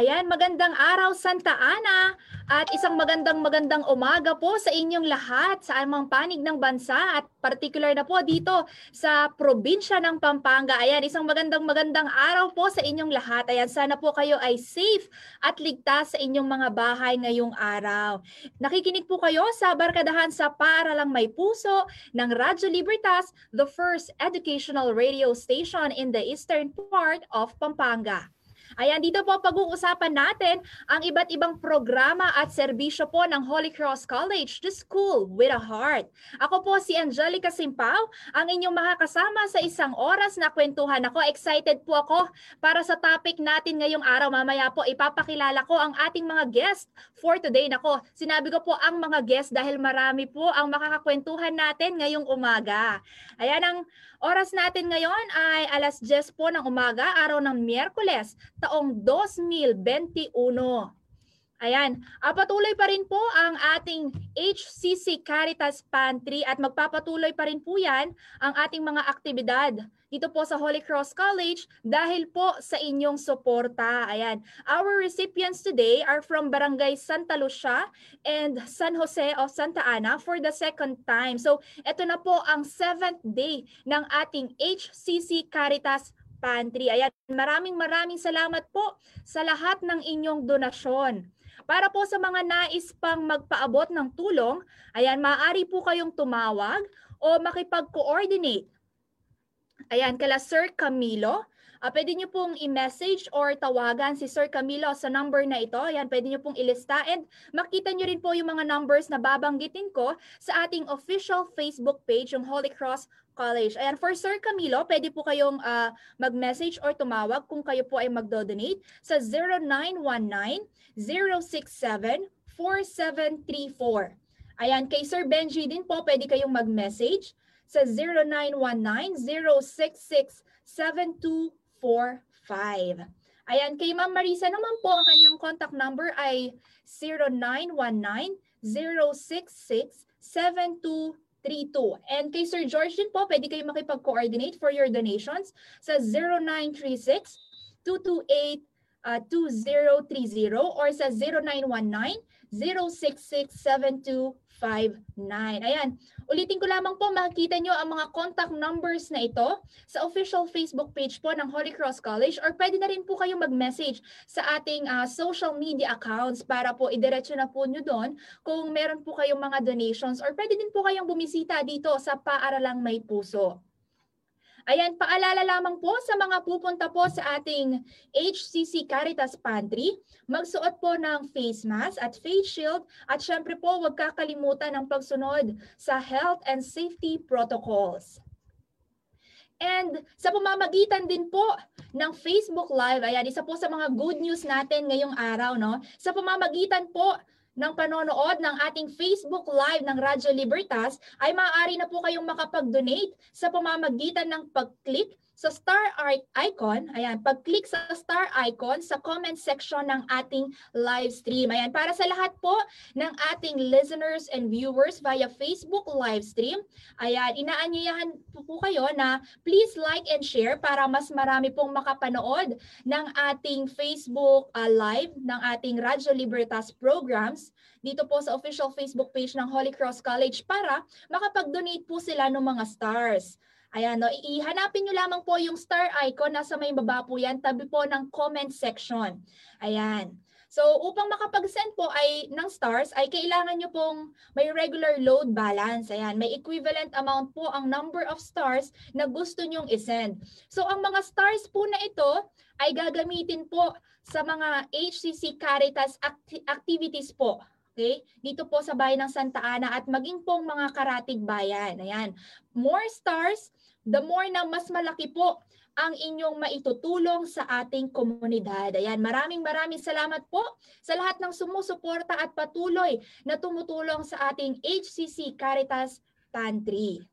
Ayan, magandang araw Santa Ana at isang magandang magandang umaga po sa inyong lahat sa amang panig ng bansa at particular na po dito sa probinsya ng Pampanga. Ayan, isang magandang magandang araw po sa inyong lahat. Ayan, sana po kayo ay safe at ligtas sa inyong mga bahay ngayong araw. Nakikinig po kayo sa Barkadahan sa Paaralang May Puso ng Radyo Libertas, the first educational radio station in the eastern part of Pampanga. Ayan, dito po pag-uusapan natin ang iba't ibang programa at serbisyo po ng Holy Cross College, the school with a heart. Ako po si Angelica Simpao, ang inyong makakasama sa isang oras na kwentuhan. Ako, excited po ako para sa topic natin ngayong araw. Mamaya po ipapakilala ko ang ating mga guest for today. Nako, sinabi ko po ang mga guest dahil marami po ang makakakwentuhan natin ngayong umaga. Ayan, ang oras natin ngayon ay alas 10 po ng umaga, araw ng Miyerkules, taong 2021. Ayan, uh, patuloy pa rin po ang ating HCC Caritas Pantry at magpapatuloy pa rin po yan ang ating mga aktibidad dito po sa Holy Cross College dahil po sa inyong suporta. Ayan, our recipients today are from Barangay Santa Lucia and San Jose of Santa Ana for the second time. So, ito na po ang seventh day ng ating HCC Caritas Pantry. Ayan, maraming maraming salamat po sa lahat ng inyong donasyon. Para po sa mga nais pang magpaabot ng tulong, ayan, maaari po kayong tumawag o makipag-coordinate. Ayan, kala Sir Camilo. Uh, pwede niyo pong i-message or tawagan si Sir Camilo sa number na ito. Ayan, pwede niyo pong ilista and makita niyo rin po yung mga numbers na babanggitin ko sa ating official Facebook page, yung Holy Cross College. Ayan, for Sir Camilo, pwede po kayong uh, mag-message or tumawag kung kayo po ay mag-donate sa 0919-067-4734. Ayan, kay Sir Benji din po, pwede kayong mag-message sa 0919-066-7245. Ayan, kay Ma'am Marisa naman po, ang kanyang contact number ay 0919-066-7245. 32. And kay Sir George din po, pwede kayo makipag-coordinate for your donations sa 0936 228 uh, 2030 or sa 0919 066 7259. Ayan. Ulitin ko lamang po, makikita nyo ang mga contact numbers na ito sa official Facebook page po ng Holy Cross College or pwede na rin po kayo mag-message sa ating uh, social media accounts para po idiretso na po nyo doon kung meron po kayong mga donations or pwede din po kayong bumisita dito sa Paaralang May Puso. Ayan, paalala lamang po sa mga pupunta po sa ating HCC Caritas Pantry, magsuot po ng face mask at face shield at syempre po huwag kakalimutan ang pagsunod sa health and safety protocols. And sa pamamagitan din po ng Facebook Live, ayan, isa po sa mga good news natin ngayong araw, no? Sa pamamagitan po ng panonood ng ating Facebook Live ng Radyo Libertas ay maaari na po kayong makapag-donate sa pamamagitan ng pag-click sa star icon, ayan, pag-click sa star icon sa comment section ng ating live stream. Ayan, para sa lahat po ng ating listeners and viewers via Facebook live stream, ayan, inaanyayahan po, po kayo na please like and share para mas marami pong makapanood ng ating Facebook uh, live ng ating Radyo Libertas programs dito po sa official Facebook page ng Holy Cross College para makapag-donate po sila ng mga stars. Ayan, no, ihanapin nyo lamang po yung star icon, nasa may baba po yan, tabi po ng comment section. Ayan. So upang makapag-send po ay ng stars ay kailangan nyo pong may regular load balance. Ayan, may equivalent amount po ang number of stars na gusto nyong isend. So ang mga stars po na ito ay gagamitin po sa mga HCC Caritas acti- activities po. Okay? Dito po sa bayan ng Santa Ana at maging pong mga karatig bayan. Ayan. More stars, the more na mas malaki po ang inyong maitutulong sa ating komunidad. Ayan, maraming maraming salamat po sa lahat ng sumusuporta at patuloy na tumutulong sa ating HCC Caritas Pantry.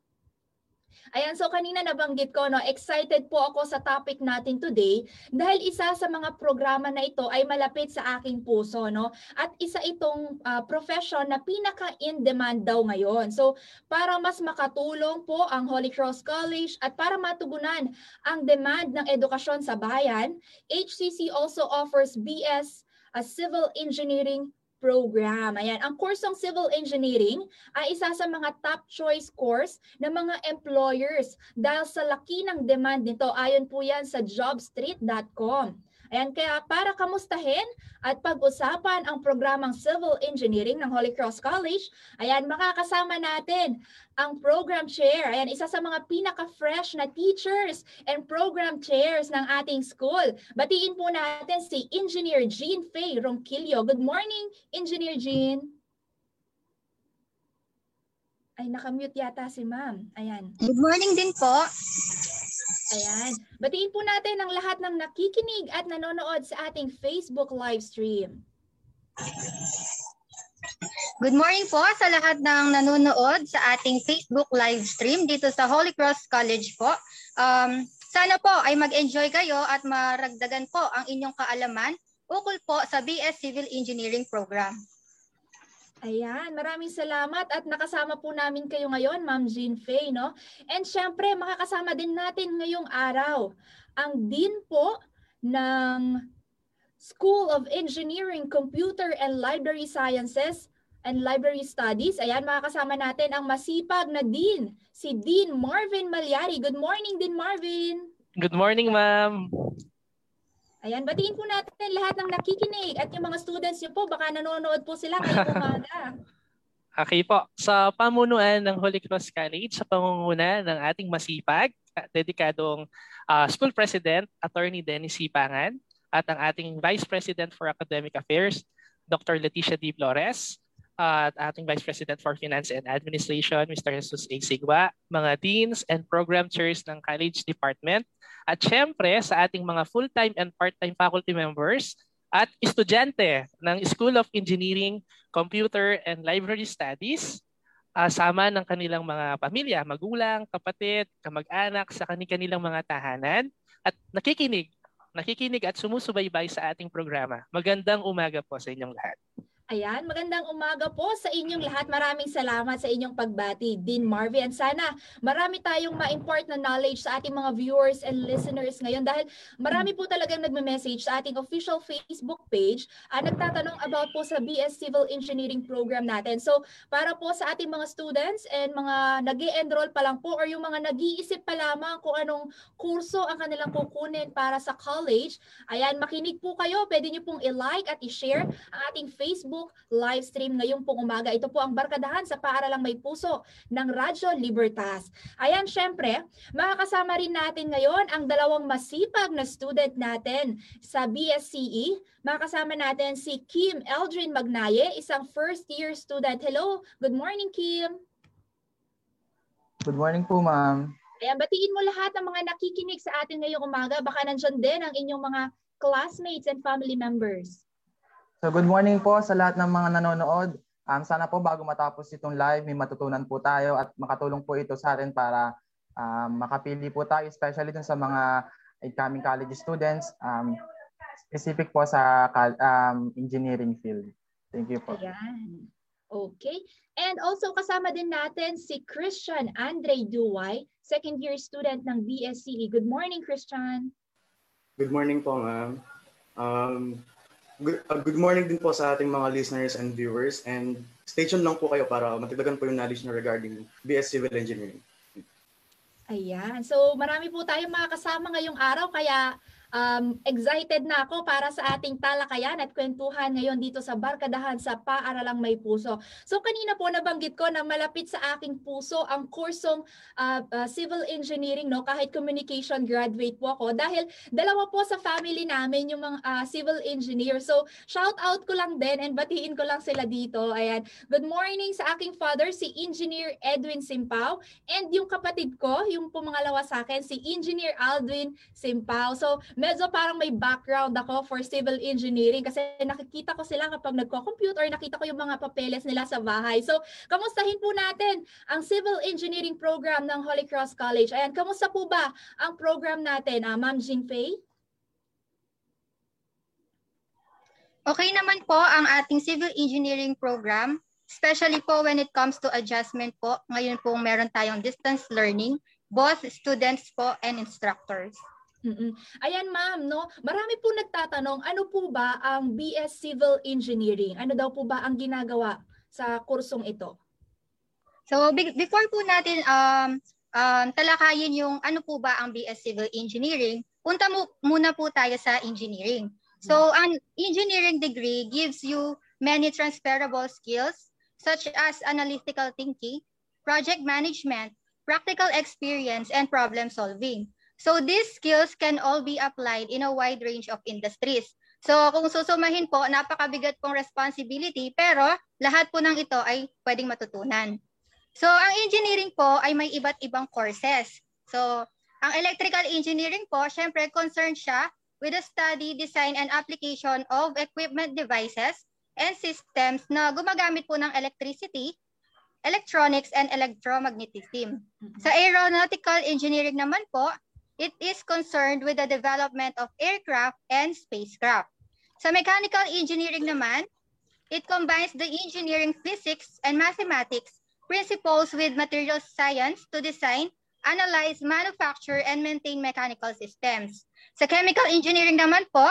Ayan, so kanina nabanggit ko, no, excited po ako sa topic natin today dahil isa sa mga programa na ito ay malapit sa aking puso. No? At isa itong uh, profession na pinaka-in-demand daw ngayon. So para mas makatulong po ang Holy Cross College at para matugunan ang demand ng edukasyon sa bayan, HCC also offers BS a Civil Engineering program. Ayan, ang kursong Civil Engineering ay isa sa mga top choice course ng mga employers dahil sa laki ng demand nito. Ayon po yan sa jobstreet.com. Ayan, kaya para kamustahin at pag-usapan ang programang Civil Engineering ng Holy Cross College, ayan, makakasama natin ang program chair. Ayan, isa sa mga pinaka-fresh na teachers and program chairs ng ating school. Batiin po natin si Engineer Jean Faye Ronquillo. Good morning, Engineer Jean. Ay, nakamute yata si ma'am. Ayan. Good morning din po. Ayan. Batiin po natin ang lahat ng nakikinig at nanonood sa ating Facebook live stream. Good morning po sa lahat ng nanonood sa ating Facebook live stream dito sa Holy Cross College po. Um, sana po ay mag-enjoy kayo at maragdagan po ang inyong kaalaman ukol po sa BS Civil Engineering Program. Ayan, maraming salamat at nakasama po namin kayo ngayon, Ma'am Jean Faye, no? And syempre, makakasama din natin ngayong araw ang Dean po ng School of Engineering, Computer and Library Sciences and Library Studies. Ayan, makakasama natin ang masipag na Dean, si Dean Marvin Malyari. Good morning, Dean Marvin. Good morning, ma'am. Ayan, batiin po natin lahat ng nakikinig at yung mga students niyo po, baka nanonood po sila ngayong umaga. Okay po. Sa pamunuan ng Holy Cross College, sa pangunguna ng ating masipag, dedikadong uh, School President, Attorney Dennis Sipangan, at ang ating Vice President for Academic Affairs, Dr. Leticia D. Flores, at ating Vice President for Finance and Administration, Mr. Jesus A. Sigwa, mga deans and program chairs ng College Department, at syempre sa ating mga full-time and part-time faculty members at estudyante ng School of Engineering, Computer and Library Studies, uh, sama ng kanilang mga pamilya, magulang, kapatid, kamag-anak sa kanilang mga tahanan at nakikinig, nakikinig at sumusubaybay sa ating programa. Magandang umaga po sa inyong lahat. Ayan, magandang umaga po sa inyong lahat. Maraming salamat sa inyong pagbati, Dean Marvin. Sana marami tayong ma-import na knowledge sa ating mga viewers and listeners ngayon dahil marami po talagang nagme-message sa ating official Facebook page uh, nagtatanong about po sa BS Civil Engineering program natin. So, para po sa ating mga students and mga nag enroll pa lang po or yung mga nag-iisip pa lamang kung anong kurso ang kanilang kukunin para sa college, ayan, makinig po kayo. Pwede niyo pong i-like at i-share ang ating Facebook Facebook live stream ngayong pong umaga. Ito po ang barkadahan sa Paaralang May Puso ng Radyo Libertas. Ayan, syempre, makakasama rin natin ngayon ang dalawang masipag na student natin sa BSCE. Makakasama natin si Kim Eldrin Magnaye, isang first year student. Hello, good morning Kim. Good morning po, ma'am. Ayan, batiin mo lahat ng mga nakikinig sa atin ngayong umaga. Baka nandyan din ang inyong mga classmates and family members. So good morning po sa lahat ng mga nanonood. Um, sana po bago matapos itong live, may matutunan po tayo at makatulong po ito sa atin para um, makapili po tayo, especially dun sa mga incoming college students, um, specific po sa um, engineering field. Thank you po. Ayan. Okay. And also kasama din natin si Christian Andre Duway, second year student ng BSCE. Good morning, Christian. Good morning po, ma'am. Um, Good, uh, good morning din po sa ating mga listeners and viewers and stay tuned lang po kayo para matagdagan po yung knowledge nyo regarding BS Civil Engineering. Ayan. So marami po tayong mga kasama ngayong araw kaya Um, excited na ako para sa ating talakayan at kwentuhan ngayon dito sa Barkadahan sa Paaralang May Puso. So kanina po nabanggit ko na malapit sa aking puso ang kursong uh, uh, Civil Engineering no kahit communication graduate po ako dahil dalawa po sa family namin yung mga uh, civil engineer. So shout out ko lang din and batiin ko lang sila dito. Ayan. Good morning sa aking father si Engineer Edwin Simpao and yung kapatid ko, yung pumangalawa sa akin si Engineer Aldwin Simpao. So medyo parang may background ako for civil engineering kasi nakikita ko sila kapag nagko-compute or nakita ko yung mga papeles nila sa bahay. So, kamustahin po natin ang civil engineering program ng Holy Cross College. Ayan, kamusta po ba ang program natin, uh, Ma'am Faye? Okay naman po ang ating civil engineering program, especially po when it comes to adjustment po. Ngayon po meron tayong distance learning, both students po and instructors. Mm-mm. Ayan ma'am, no? Marami po nagtatanong, ano po ba ang BS Civil Engineering? Ano daw po ba ang ginagawa sa kursong ito? So before po natin um, um, talakayin yung ano po ba ang BS Civil Engineering, punta mo muna po tayo sa engineering. So an engineering degree gives you many transferable skills such as analytical thinking, project management, practical experience, and problem solving. So these skills can all be applied in a wide range of industries. So kung susumahin po, napakabigat pong responsibility pero lahat po ng ito ay pwedeng matutunan. So ang engineering po ay may iba't ibang courses. So ang electrical engineering po, syempre concerned siya with the study, design, and application of equipment devices and systems na gumagamit po ng electricity, electronics, and electromagnetism. Sa aeronautical engineering naman po, it is concerned with the development of aircraft and spacecraft. Sa mechanical engineering naman, it combines the engineering physics and mathematics principles with material science to design, analyze, manufacture, and maintain mechanical systems. Sa chemical engineering naman po,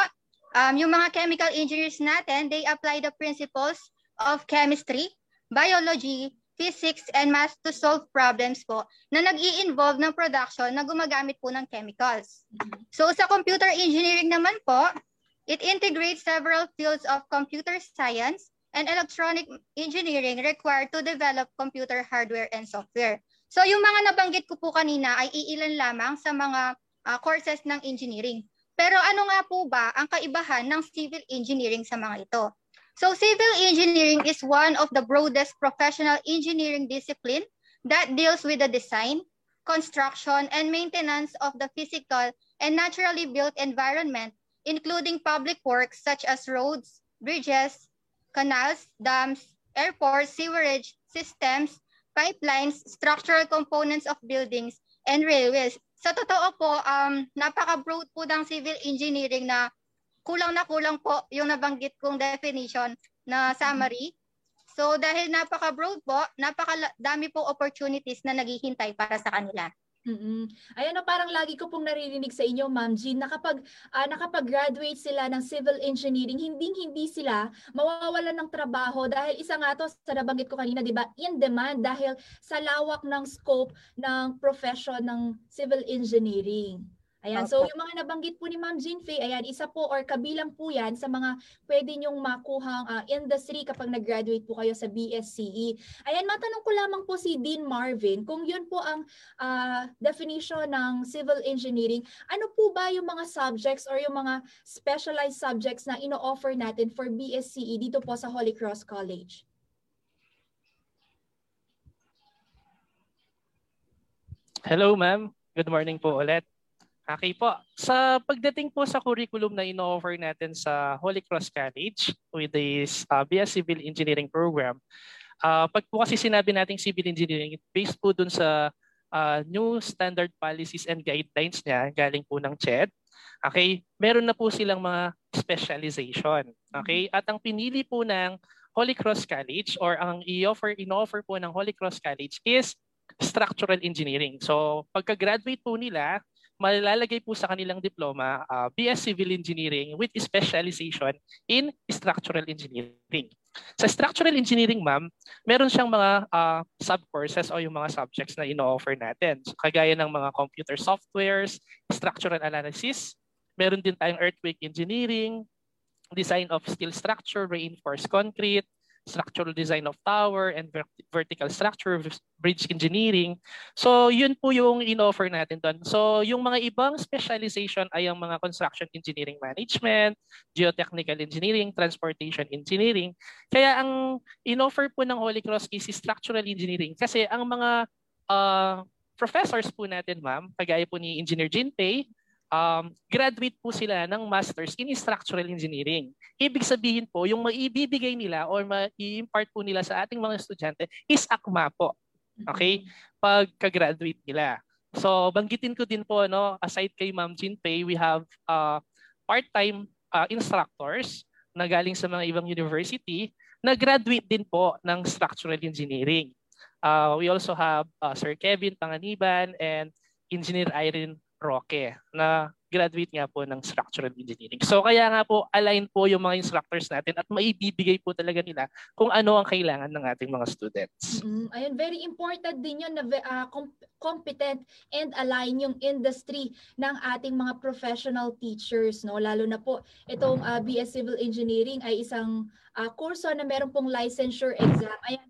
um, yung mga chemical engineers natin, they apply the principles of chemistry, biology, physics, and math to solve problems po na nag involve ng production na gumagamit po ng chemicals. So sa computer engineering naman po, it integrates several fields of computer science and electronic engineering required to develop computer hardware and software. So yung mga nabanggit ko po kanina ay iilan lamang sa mga uh, courses ng engineering. Pero ano nga po ba ang kaibahan ng civil engineering sa mga ito? So civil engineering is one of the broadest professional engineering discipline that deals with the design, construction, and maintenance of the physical and naturally built environment, including public works such as roads, bridges, canals, dams, airports, sewerage systems, pipelines, structural components of buildings, and railways. Sa totoo po, um, napaka-broad po ng civil engineering na kulang na kulang po yung nabanggit kong definition na summary. So dahil napaka-broad po, napakadami po opportunities na naghihintay para sa kanila. Mm-mm. Ayan na parang lagi ko pong naririnig sa inyo, Ma'am Jean, na kapag uh, nakapag-graduate sila ng civil engineering, hindi hindi sila mawawalan ng trabaho dahil isa nga to sa nabanggit ko kanina, 'di ba? In demand dahil sa lawak ng scope ng profession ng civil engineering. Ayan, so yung mga nabanggit po ni Ma'am Jean Faye, ayan, isa po or kabilang po yan sa mga pwede nyong makuhang uh, industry kapag nag-graduate po kayo sa BSCE. Ayan, matanong ko lamang po si Dean Marvin, kung yun po ang uh, definition ng civil engineering, ano po ba yung mga subjects or yung mga specialized subjects na ino-offer natin for BSCE dito po sa Holy Cross College? Hello ma'am, good morning po ulit. Okay po. Sa pagdating po sa curriculum na ino-offer natin sa Holy Cross College with this uh, BS Civil Engineering Program, uh, pag po kasi sinabi nating civil engineering, based po dun sa uh, new standard policies and guidelines niya galing po ng CHED. Okay? Meron na po silang mga specialization. Okay? At ang pinili po ng Holy Cross College or ang i-offer, in-offer po ng Holy Cross College is structural engineering. So, pagka-graduate po nila, malalagay po sa kanilang diploma uh, BS Civil Engineering with specialization in Structural Engineering. Sa Structural Engineering, ma'am, meron siyang mga uh, sub-courses o yung mga subjects na ino-offer natin. So, kagaya ng mga computer softwares, structural analysis, meron din tayong earthquake engineering, design of steel structure, reinforced concrete, structural design of tower and vertical structure, bridge engineering. So yun po yung in-offer natin doon. So yung mga ibang specialization ay ang mga construction engineering management, geotechnical engineering, transportation engineering. Kaya ang in-offer po ng Holy Cross is structural engineering kasi ang mga uh, professors po natin ma'am, kagaya po ni Engineer Jinpei, um, graduate po sila ng Masters in Structural Engineering. Ibig sabihin po, yung maibibigay nila or mai-impart po nila sa ating mga estudyante is akma po. Okay? Pagka-graduate nila. So, banggitin ko din po, no, aside kay Ma'am Jinpei, we have uh, part-time uh, instructors na galing sa mga ibang university na graduate din po ng structural engineering. Uh, we also have uh, Sir Kevin Panganiban and Engineer Irene Roque na graduate nga po ng structural engineering. So kaya nga po align po yung mga instructors natin at maibibigay po talaga nila kung ano ang kailangan ng ating mga students. Mm, ayun, very important din yun na uh, competent and align yung industry ng ating mga professional teachers. no Lalo na po itong uh, BS Civil Engineering ay isang uh, kurso na meron pong licensure exam. Ayan,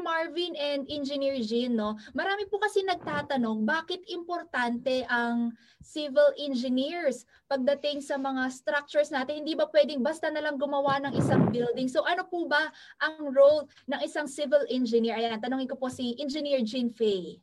Marvin and Engineer Jean, no? Marami po kasi nagtatanong bakit importante ang civil engineers pagdating sa mga structures natin. Hindi ba pwedeng basta na lang gumawa ng isang building? So ano po ba ang role ng isang civil engineer? Ayan, tanongin ko po si Engineer Jean Fay.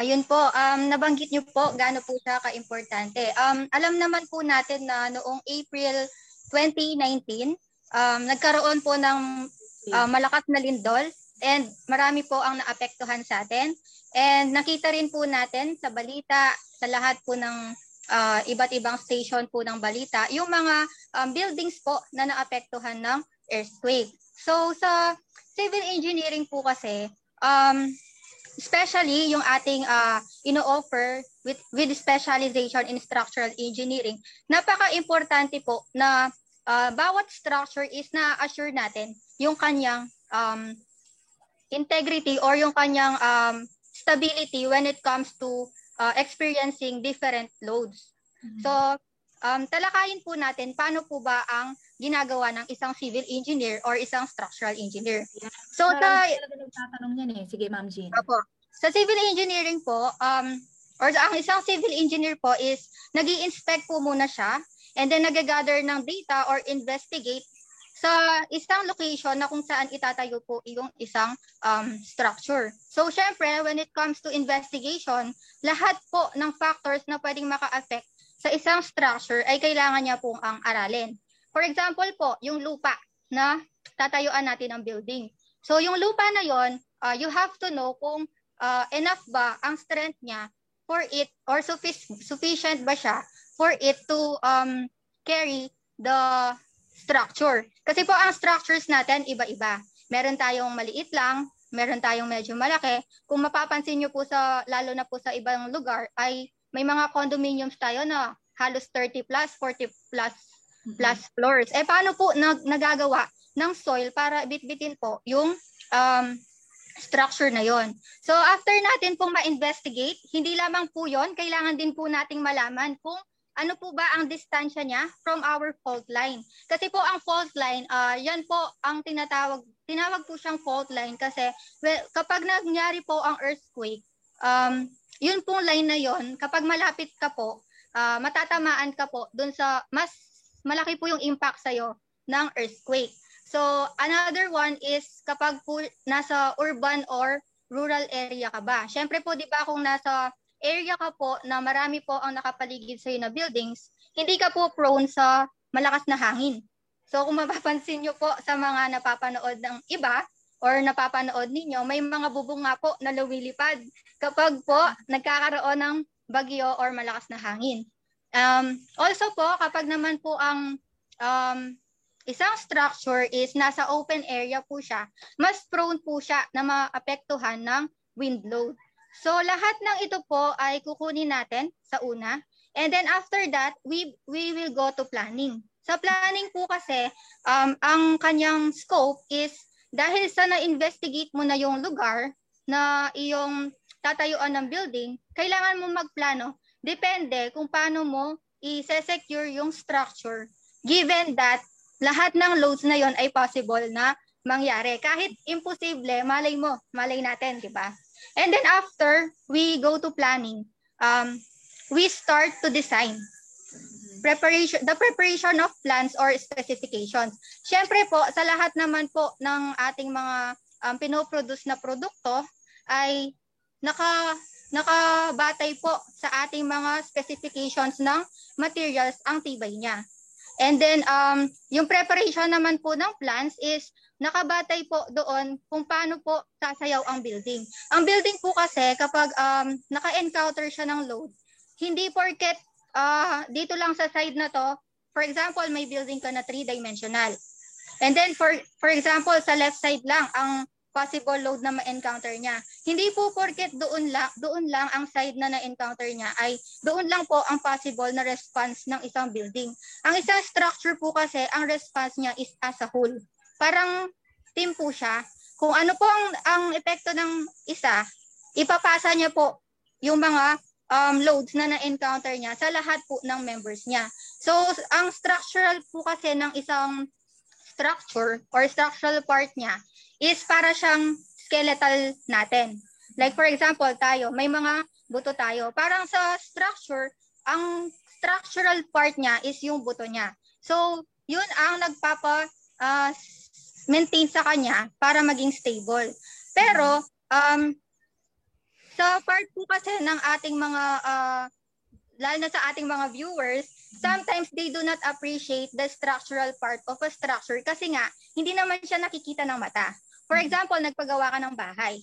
Ayun po, um, nabanggit niyo po gaano po siya ka-importante. Um, alam naman po natin na noong April 2019, um, nagkaroon po ng uh, malakas na lindol and marami po ang naapektuhan sa atin. And nakita rin po natin sa balita, sa lahat po ng uh, iba't ibang station po ng balita, yung mga um, buildings po na naapektuhan ng earthquake. So sa civil engineering po kasi, um, especially yung ating uh, ino-offer with, with specialization in structural engineering, napaka-importante po na uh, bawat structure is na-assure natin yung kanyang um, integrity or yung kanyang um, stability when it comes to uh, experiencing different loads. Mm-hmm. So, um, talakayin po natin paano po ba ang ginagawa ng isang civil engineer or isang structural engineer. So, ta nagtatanong niyan eh. Sige, Ma'am Jean. Opo. Sa civil engineering po, um, or ang isang civil engineer po is nag inspect po muna siya and then nag-gather ng data or investigate sa isang location na kung saan itatayo po yung isang um, structure. So syempre, when it comes to investigation, lahat po ng factors na pwedeng maka-affect sa isang structure ay kailangan niya pong ang aralin. For example po, yung lupa na tatayuan natin ng building. So yung lupa na yon, uh, you have to know kung uh, enough ba ang strength niya for it or sufficient ba siya for it to um, carry the structure. Kasi po ang structures natin iba-iba. Meron tayong maliit lang, meron tayong medyo malaki. Kung mapapansin nyo po sa, lalo na po sa ibang lugar, ay may mga condominiums tayo na halos 30 plus, 40 plus plus floors. Eh paano po nag nagagawa ng soil para bitbitin po yung um, structure na yon. So after natin pong ma-investigate, hindi lamang po yon, kailangan din po nating malaman kung ano po ba ang distansya niya from our fault line? Kasi po ang fault line, uh, yan po ang tinatawag, tinawag po siyang fault line kasi well, kapag nangyari po ang earthquake, um, yun pong line na yon, kapag malapit ka po, uh, matatamaan ka po dun sa mas malaki po yung impact sa'yo ng earthquake. So, another one is kapag po nasa urban or rural area ka ba. Siyempre po, di ba, kung nasa area ka po na marami po ang nakapaligid sa na buildings, hindi ka po prone sa malakas na hangin. So kung mapapansin nyo po sa mga napapanood ng iba or napapanood ninyo, may mga bubong nga po na lumilipad kapag po nagkakaroon ng bagyo or malakas na hangin. Um, also po, kapag naman po ang um, isang structure is nasa open area po siya, mas prone po siya na maapektuhan ng wind load. So lahat ng ito po ay kukunin natin sa una. And then after that, we we will go to planning. Sa planning po kasi, um, ang kanyang scope is dahil sa na-investigate mo na yung lugar na iyong tatayuan ng building, kailangan mo magplano. Depende kung paano mo i-secure yung structure given that lahat ng loads na yon ay possible na mangyari. Kahit imposible, malay mo, malay natin, di ba? And then after we go to planning, um, we start to design preparation the preparation of plans or specifications. Syempre po sa lahat naman po ng ating mga um, pinoproduce na produkto ay naka nakabatay po sa ating mga specifications ng materials ang tibay niya. And then um, yung preparation naman po ng plans is nakabatay po doon kung paano po sasayaw ang building. Ang building po kasi kapag um, naka-encounter siya ng load, hindi porket uh, dito lang sa side na to, for example, may building ka na three-dimensional. And then for for example, sa left side lang ang possible load na ma-encounter niya. Hindi po porket doon lang, doon lang ang side na na-encounter niya ay doon lang po ang possible na response ng isang building. Ang isang structure po kasi, ang response niya is as a whole. Parang team po siya. Kung ano po ang, ang epekto ng isa, ipapasa niya po yung mga um, loads na na-encounter niya sa lahat po ng members niya. So, ang structural po kasi ng isang structure or structural part niya is para siyang skeletal natin. Like for example, tayo, may mga buto tayo. Parang sa structure, ang structural part niya is yung buto niya. So, yun ang nagpapa uh, maintain sa kanya para maging stable. Pero, um, sa part po kasi ng ating mga, uh, lalo na sa ating mga viewers, sometimes they do not appreciate the structural part of a structure kasi nga, hindi naman siya nakikita ng mata. For example, nagpagawa ka ng bahay.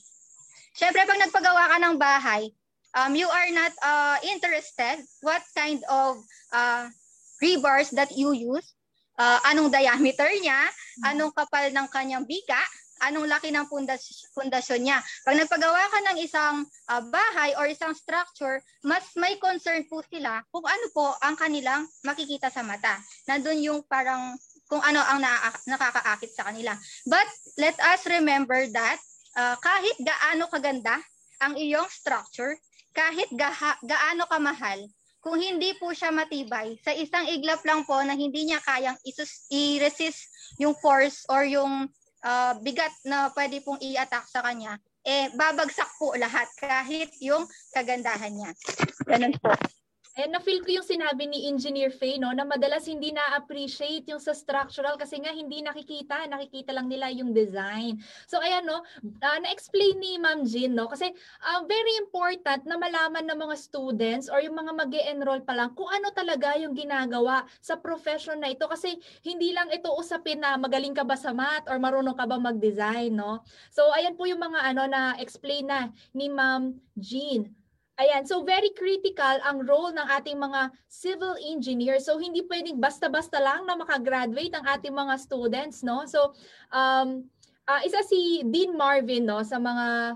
Siyempre, pag nagpagawa ka ng bahay, um, you are not uh, interested what kind of uh, rebars that you use, uh, anong diameter niya, anong kapal ng kanyang bika, anong laki ng pundas- pundasyon niya. Pag nagpagawa ka ng isang uh, bahay or isang structure, mas may concern po sila kung ano po ang kanilang makikita sa mata. Nandun yung parang kung ano ang na- nakakaakit sa kanila. But let us remember that uh, kahit gaano kaganda ang iyong structure, kahit gaha, gaano kamahal, kung hindi po siya matibay, sa isang iglap lang po na hindi niya kayang isus- i-resist yung force or yung uh, bigat na pwede pong i-attack sa kanya, eh babagsak po lahat kahit yung kagandahan niya. Ganun po. Eh, na-feel ko yung sinabi ni Engineer Faye, no, na madalas hindi na-appreciate yung sa structural kasi nga hindi nakikita, nakikita lang nila yung design. So, ayan, no, uh, na-explain ni Ma'am Jean, no, kasi uh, very important na malaman ng mga students or yung mga mag enroll pa lang kung ano talaga yung ginagawa sa profession na ito kasi hindi lang ito usapin na magaling ka ba sa math or marunong ka ba mag-design, no? So, ayan po yung mga ano na explain na ni Ma'am Jean. Ayan, so very critical ang role ng ating mga civil engineers. So hindi pwedeng basta-basta lang na makagraduate ang ating mga students, no? So um uh, isa si Dean Marvin no sa mga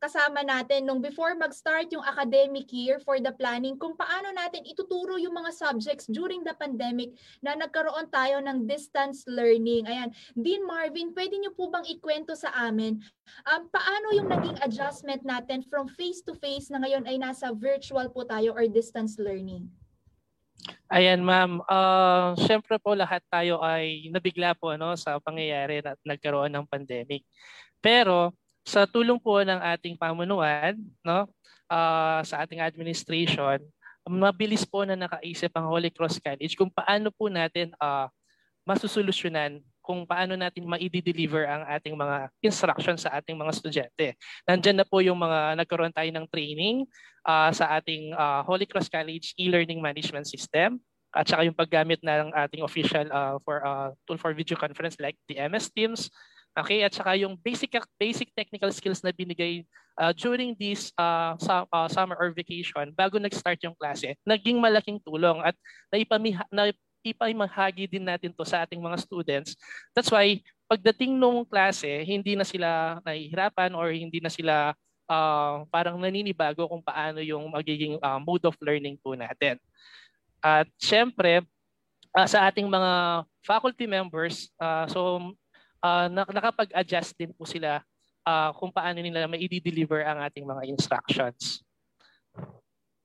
kasama natin nung before mag-start yung academic year for the planning kung paano natin ituturo yung mga subjects during the pandemic na nagkaroon tayo ng distance learning. Ayan, Dean Marvin, pwede niyo po bang ikwento sa amin um, paano yung naging adjustment natin from face-to-face na ngayon ay nasa virtual po tayo or distance learning? Ayan ma'am, uh, syempre po lahat tayo ay nabigla po ano, sa pangyayari na nagkaroon ng pandemic. Pero sa tulong po ng ating pamunuan, no, uh, sa ating administration, mabilis po na nakaisip ang Holy Cross College kung paano po natin uh, masusolusyonan kung paano natin ma-deliver ang ating mga instructions sa ating mga estudyante. Nandiyan na po yung mga nagkaroon tayo ng training uh, sa ating uh, Holy Cross College e-learning management system at saka yung paggamit ng ating official uh, for uh, tool for video conference like the MS Teams, Okay, at saka yung basic basic technical skills na binigay uh, during this uh, sa, uh, summer or vacation bago nag-start yung klase, naging malaking tulong at naipamiha, naipamahagi din natin to sa ating mga students. That's why pagdating nung klase, hindi na sila nahihirapan or hindi na sila uh, parang naninibago kung paano yung magiging uh, mode of learning po natin. At syempre, uh, sa ating mga faculty members, uh, so uh, nakapag-adjust din po sila uh, kung paano nila may i-deliver ang ating mga instructions.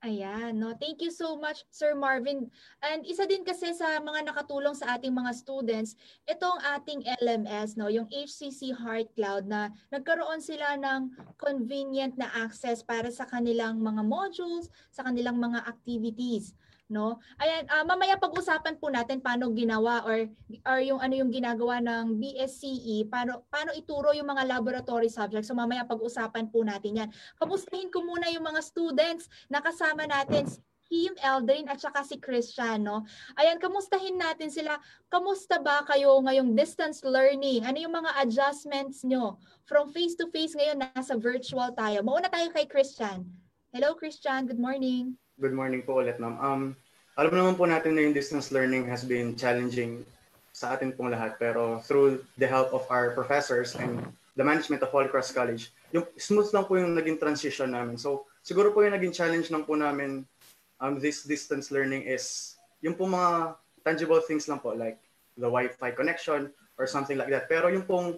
Ayan, no. Thank you so much, Sir Marvin. And isa din kasi sa mga nakatulong sa ating mga students, itong ating LMS, no, yung HCC Heart Cloud na nagkaroon sila ng convenient na access para sa kanilang mga modules, sa kanilang mga activities. No? Ayan, uh, mamaya pag-usapan po natin paano ginawa or or yung ano yung ginagawa ng BSCE, paano paano ituro yung mga laboratory subjects. So mamaya pag-usapan po natin 'yan. Kamustahin ko muna yung mga students na kasama natin Kim Eldrin at saka si Christian, no? Ayan, kamustahin natin sila. Kamusta ba kayo ngayong distance learning? Ano yung mga adjustments nyo? From face-to-face ngayon, nasa virtual tayo. Mauna tayo kay Christian. Hello, Christian. Good morning. Good morning po ulit, ma'am. Um, alam naman po natin na yung distance learning has been challenging sa atin pong lahat. Pero through the help of our professors and the management of Holy Cross College, yung smooth lang po yung naging transition namin. So, siguro po yung naging challenge lang po namin um, this distance learning is yung po mga tangible things lang po like the Wi-Fi connection or something like that. Pero yung pong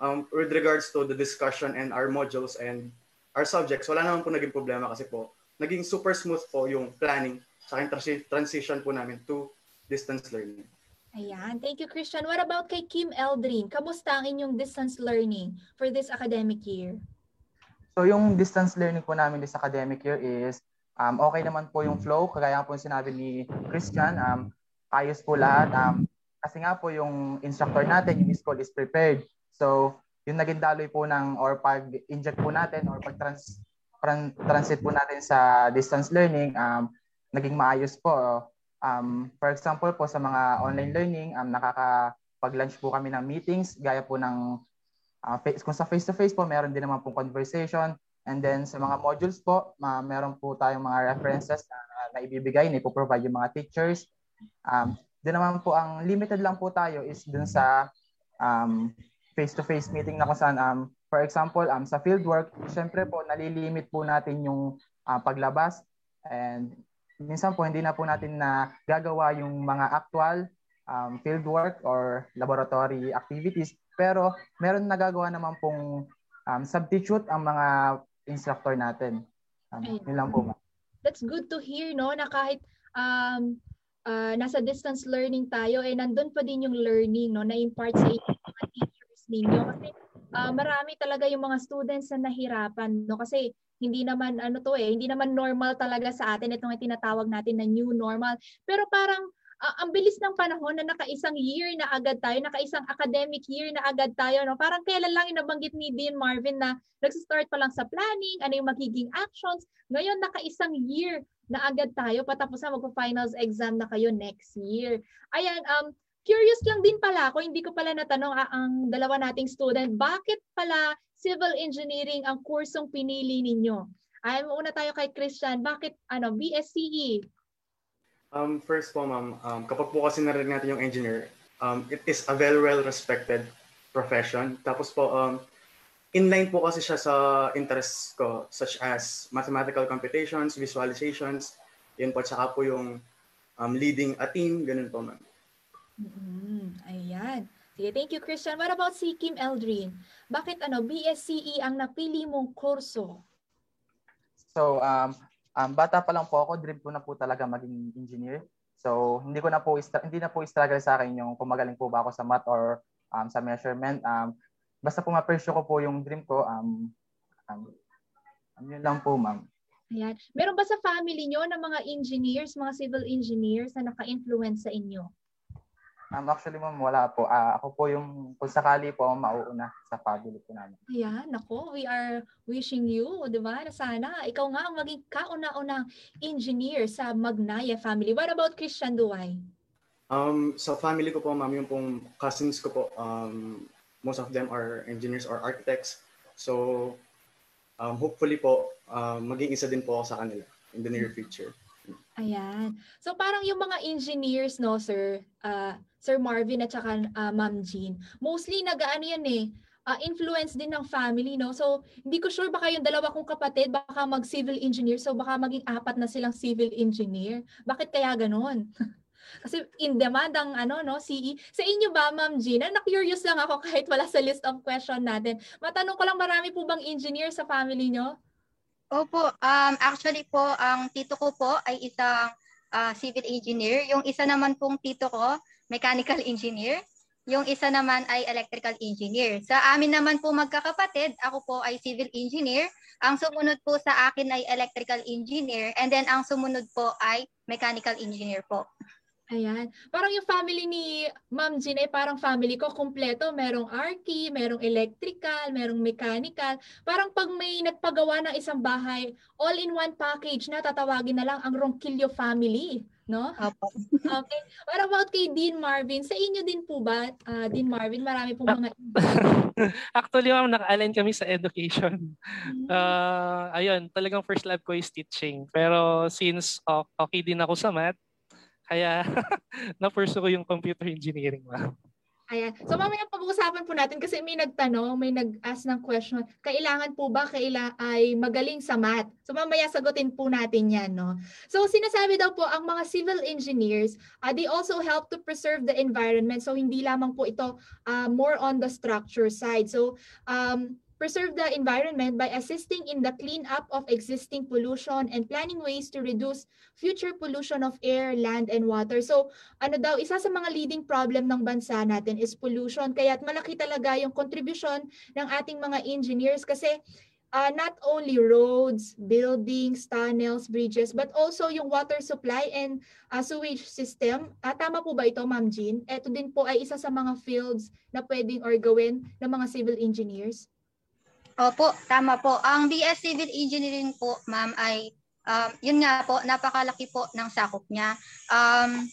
um, with regards to the discussion and our modules and our subjects, wala naman po naging problema kasi po naging super smooth po yung planning sa trans- transition po namin to distance learning. Ayan. Thank you, Christian. What about kay Kim Eldrin? Kamusta ang inyong distance learning for this academic year? So yung distance learning po namin this academic year is Um, okay naman po yung flow, kagaya po yung sinabi ni Christian, um, ayos po lahat. Um, kasi nga po yung instructor natin, yung school is prepared. So, yung naging daloy po ng or pag-inject po natin or pag-trans transit po natin sa distance learning, um, naging maayos po. Um, for example po sa mga online learning, um, nakakapag-lunch po kami ng meetings, gaya po ng uh, face, kung sa face-to-face po, meron din naman pong conversation. And then sa mga modules po, ma meron po tayong mga references na, na ibibigay, na ipoprovide yung mga teachers. Um, din naman po, ang limited lang po tayo is dun sa um, face-to-face meeting na kung saan, um, for example, um, sa fieldwork, syempre po, nalilimit po natin yung uh, paglabas and minsan po hindi na po natin na gagawa yung mga actual um, fieldwork or laboratory activities pero meron nagagawa naman pong um, substitute ang mga instructor natin. Um, yun lang po. That's good to hear, no? Na kahit um, uh, nasa distance learning tayo, eh nandun pa din yung learning, no? Na-impart sa mga teachers ninyo. Kasi uh, marami talaga yung mga students na nahirapan, no? Kasi hindi naman ano to eh, hindi naman normal talaga sa atin itong tinatawag natin na new normal. Pero parang uh, ang bilis ng panahon na nakaisang year na agad tayo, nakaisang academic year na agad tayo. No? Parang kailan lang yung nabanggit ni Dean Marvin na nag-start pa lang sa planning, ano yung magiging actions. Ngayon, nakaisang year na agad tayo, patapos na magpa-finals exam na kayo next year. Ayan, um, curious lang din pala ako, hindi ko pala natanong ang dalawa nating student, bakit pala civil engineering ang kursong pinili ninyo? Ay, muna tayo kay Christian, bakit ano BSCE? Um, first po, ma'am, um, kapag po kasi narinig natin yung engineer, um, it is a very well-respected profession. Tapos po, um, inline po kasi siya sa interests ko, such as mathematical computations, visualizations, yun po, tsaka po yung um, leading a team, ganun po, ma'am. Mm-hmm. Ayan. Sige, thank you, Christian. What about si Kim Eldrin? Bakit ano, BSCE ang napili mong kurso? So, um, um, bata pa lang po ako, dream ko na po talaga maging engineer. So, hindi ko na po hindi na po struggle sa akin yung kung magaling po ba ako sa math or um, sa measurement. Um, basta po ma-pursue ko po yung dream ko, um, um, um yun lang po, ma'am. Ayan. Meron ba sa family nyo ng mga engineers, mga civil engineers na naka-influence sa inyo? Um, actually, ma'am, wala po. Uh, ako po yung, kung sakali po, mauuna sa family po namin. Ayan, nako, we are wishing you, di ba, na sana ikaw nga ang maging kauna-unang engineer sa Magnaya family. What about Christian Duay? Um, sa family ko po, ma'am, yung pong cousins ko po, um, most of them are engineers or architects. So, um, hopefully po, uh, maging isa din po ako sa kanila in the near future. Ayan. So parang yung mga engineers, no, sir, uh, Sir Marvin at saka uh, Ma'am Jean, mostly nag-ano yan eh, uh, influence din ng family, no? So, hindi ko sure baka yung dalawa kong kapatid, baka mag-civil engineer, so baka maging apat na silang civil engineer. Bakit kaya ganon? Kasi in demand ang ano no CE. Sa inyo ba Ma'am Gina? Na-curious lang ako kahit wala sa list of question natin. Matanong ko lang marami po bang engineer sa family nyo? Opo, um, actually po, ang tito ko po ay isang uh, civil engineer. Yung isa naman pong tito ko, mechanical engineer. yung isa naman ay electrical engineer. Sa amin naman po magkakapatid, ako po ay civil engineer. Ang sumunod po sa akin ay electrical engineer and then ang sumunod po ay mechanical engineer po. Ayan. Parang yung family ni Ma'am Jean ay parang family ko kompleto. Merong archi, merong electrical, merong mechanical. Parang pag may nagpagawa ng isang bahay, all in one package na tatawagin na lang ang Ronquillo family. No? Opo. Okay. What about kay Dean Marvin? Sa inyo din po ba, uh, Dean Marvin? Marami pong mga... Actually, ma'am, naka-align kami sa education. Uh, ayun, talagang first lab ko is teaching. Pero since okay din ako sa math, kaya na-pursue ko yung computer engineering, ma'am. Ayan. So mamaya pag-uusapan po natin kasi may nagtanong, may nag-ask ng question, kailangan po ba kaila ay magaling sa math? So mamaya sagutin po natin yan. No? So sinasabi daw po ang mga civil engineers, uh, they also help to preserve the environment. So hindi lamang po ito uh, more on the structure side. So um, preserve the environment by assisting in the cleanup of existing pollution and planning ways to reduce future pollution of air, land, and water. So ano daw, isa sa mga leading problem ng bansa natin is pollution. Kaya't malaki talaga yung contribution ng ating mga engineers kasi uh, not only roads, buildings, tunnels, bridges, but also yung water supply and uh, sewage system. Uh, tama po ba ito, Ma'am Jean? Ito din po ay isa sa mga fields na pwedeng or gawin ng mga civil engineers. Opo, tama po. Ang BS Civil Engineering po, ma'am, ay um, yun nga po, napakalaki po ng sakop niya. Um,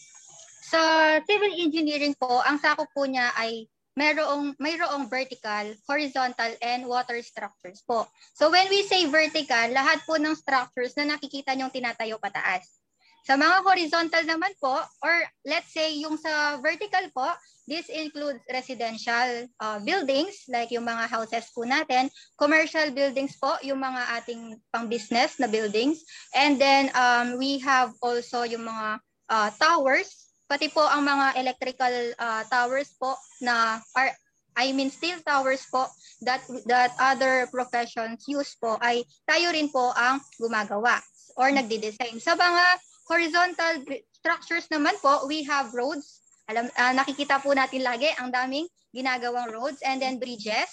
sa civil engineering po, ang sakop po niya ay mayroong mayroong vertical, horizontal and water structures po. So when we say vertical, lahat po ng structures na nakikita niyo tinatayo pataas. Sa mga horizontal naman po or let's say yung sa vertical po, This includes residential uh, buildings like yung mga houses po natin, commercial buildings po, yung mga ating pang-business na buildings, and then um, we have also yung mga uh, towers, pati po ang mga electrical uh, towers po na are I mean steel towers po that that other professions use po ay tayo rin po ang gumagawa or nagde-design. Sa mga horizontal structures naman po, we have roads, alam, uh, nakikita po natin lagi ang daming ginagawang roads and then bridges.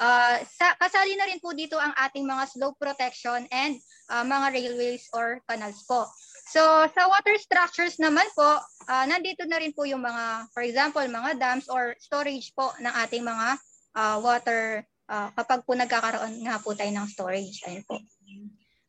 Uh, sa, kasali na rin po dito ang ating mga slope protection and uh, mga railways or canals po. So sa water structures naman po, uh, nandito na rin po yung mga, for example, mga dams or storage po ng ating mga uh, water uh, kapag po nagkakaroon nga po tayo ng storage. Ayun po.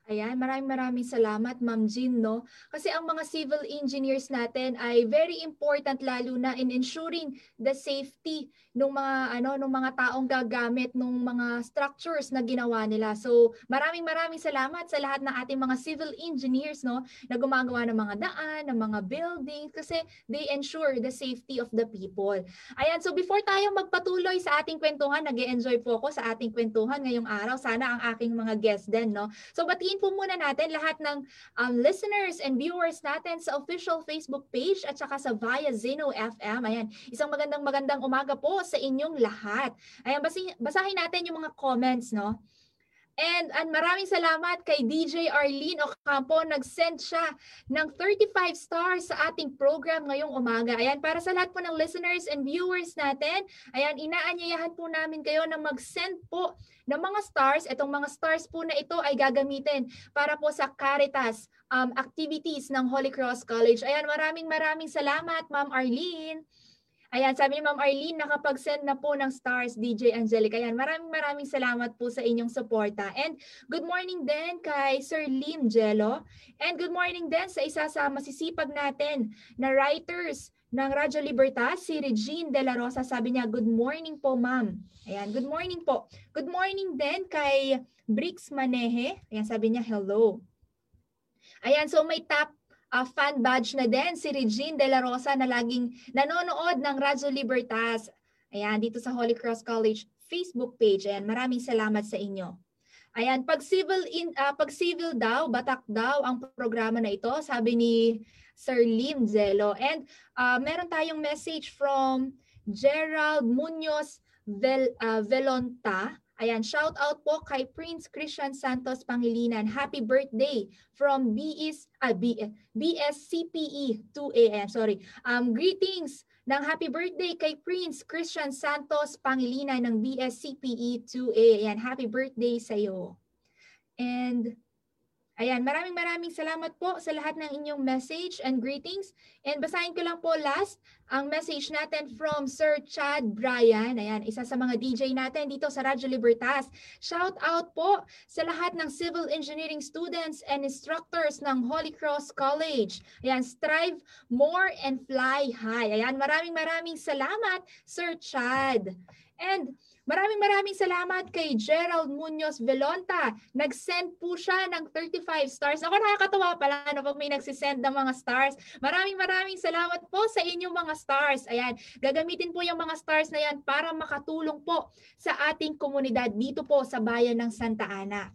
Ayan, maraming maraming salamat Ma'am Jean, no? Kasi ang mga civil engineers natin ay very important lalo na in ensuring the safety ng mga ano ng mga taong gagamit ng mga structures na ginawa nila. So, maraming maraming salamat sa lahat ng ating mga civil engineers, no, na gumagawa ng mga daan, ng mga buildings kasi they ensure the safety of the people. Ayan, so before tayo magpatuloy sa ating kwentuhan, nag-enjoy po ako sa ating kwentuhan ngayong araw. Sana ang aking mga guests din, no? So, batiin po muna natin lahat ng um, listeners and viewers natin sa official Facebook page at saka sa Via Zeno FM. Ayan, isang magandang magandang umaga po sa inyong lahat. Ayan, basahin, basahin natin yung mga comments, no? And, and maraming salamat kay DJ Arlene Ocampo. Nag-send siya ng 35 stars sa ating program ngayong umaga. Ayan, para sa lahat po ng listeners and viewers natin, ayan, inaanyayahan po namin kayo na mag-send po ng mga stars. Itong mga stars po na ito ay gagamitin para po sa Caritas um, activities ng Holy Cross College. Ayan, maraming maraming salamat, Ma'am Arlene. Ayan, sabi ni Ma'am Arlene, nakapag-send na po ng stars, DJ Angelica. Ayan, maraming maraming salamat po sa inyong suporta. And good morning din kay Sir Lim Jello. And good morning din sa isa sa masisipag natin na writers ng Radyo Libertas, si Regine De La Rosa. Sabi niya, good morning po ma'am. Ayan, good morning po. Good morning din kay Brix Manehe. Ayan, sabi niya, hello. Ayan, so may top uh, fan badge na din si Regine De La Rosa na laging nanonood ng Radyo Libertas. Ayan, dito sa Holy Cross College Facebook page. Ayan, maraming salamat sa inyo. Ayan, pag civil in uh, pag civil daw, batak daw ang programa na ito, sabi ni Sir Lim Zelo. And uh, meron tayong message from Gerald Munoz Vel, uh, Velonta. Ayan, shout out po kay Prince Christian Santos Pangilinan. Happy birthday from BS, ah, B, BSCPE 2AM. Sorry. Um, greetings ng happy birthday kay Prince Christian Santos Pangilinan ng BSCPE 2A. Ayan, happy birthday sa iyo. And Ayan, maraming maraming salamat po sa lahat ng inyong message and greetings. And basahin ko lang po last ang message natin from Sir Chad Bryan. Ayan, isa sa mga DJ natin dito sa Radyo Libertas. Shout out po sa lahat ng civil engineering students and instructors ng Holy Cross College. Ayan, strive more and fly high. Ayan, maraming maraming salamat Sir Chad. And Maraming maraming salamat kay Gerald Munoz Velonta. Nag-send po siya ng 35 stars. Ako nakakatawa pala no, pag may nagsisend ng mga stars. Maraming maraming salamat po sa inyong mga stars. Ayan, gagamitin po yung mga stars na yan para makatulong po sa ating komunidad dito po sa bayan ng Santa Ana.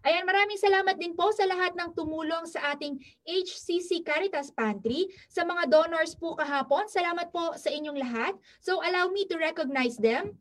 Ayan, maraming salamat din po sa lahat ng tumulong sa ating HCC Caritas Pantry. Sa mga donors po kahapon, salamat po sa inyong lahat. So allow me to recognize them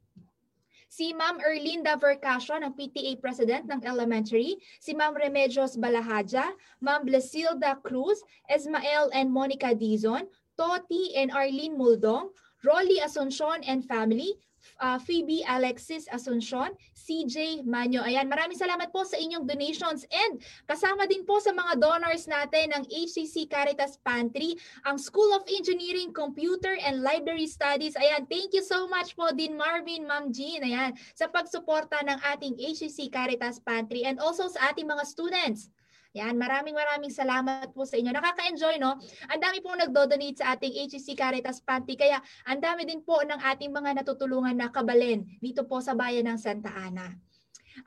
si Ma'am Erlinda Vercasio ng PTA President ng Elementary, si Ma'am Remedios Balahaja, Ma'am Blesilda Cruz, Esmael and Monica Dizon, Toti and Arlene Muldong, Rolly Asuncion and family, uh, Phoebe Alexis Asuncion, CJ Manyo. Ayan, maraming salamat po sa inyong donations and kasama din po sa mga donors natin ng HCC Caritas Pantry, ang School of Engineering, Computer and Library Studies. Ayan, thank you so much po din Marvin, Ma'am Jean, ayan, sa pagsuporta ng ating HCC Caritas Pantry and also sa ating mga students. Yan, maraming maraming salamat po sa inyo. Nakaka-enjoy, no? Ang dami pong nagdo-donate sa ating HCC Caritas Panty. Kaya ang dami din po ng ating mga natutulungan na kabalin dito po sa bayan ng Santa Ana.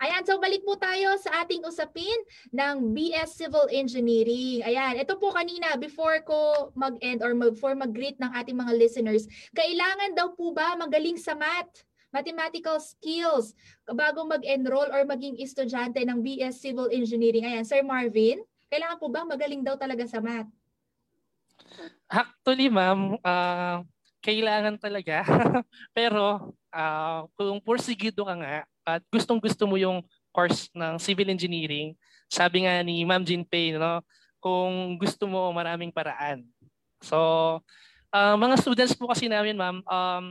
Ayan, so balik po tayo sa ating usapin ng BS Civil Engineering. Ayan, ito po kanina before ko mag-end or before mag-greet ng ating mga listeners, kailangan daw po ba magaling sa math? Mathematical skills bago mag-enroll or maging estudyante ng BS Civil Engineering. Ayan, Sir Marvin, kailangan po ba magaling daw talaga sa math? Actually, ma'am, uh, kailangan talaga. Pero uh, kung porsigido ka nga at gustong-gusto mo yung course ng civil engineering, sabi nga ni Ma'am Jean Pay, no, kung gusto mo maraming paraan. So, uh, mga students po kasi namin, ma'am, um,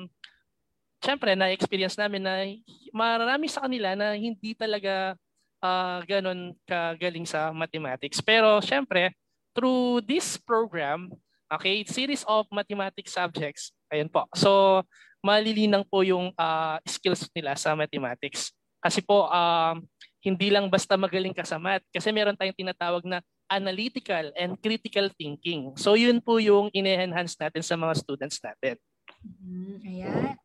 syempre na-experience namin na marami sa kanila na hindi talaga uh, ganun kagaling sa mathematics. Pero syempre, through this program, okay, series of mathematics subjects, ayun po. So, malilinang po yung uh, skills nila sa mathematics. Kasi po, uh, hindi lang basta magaling ka sa math. Kasi meron tayong tinatawag na analytical and critical thinking. So, yun po yung ine-enhance natin sa mga students natin. Mm, ayan.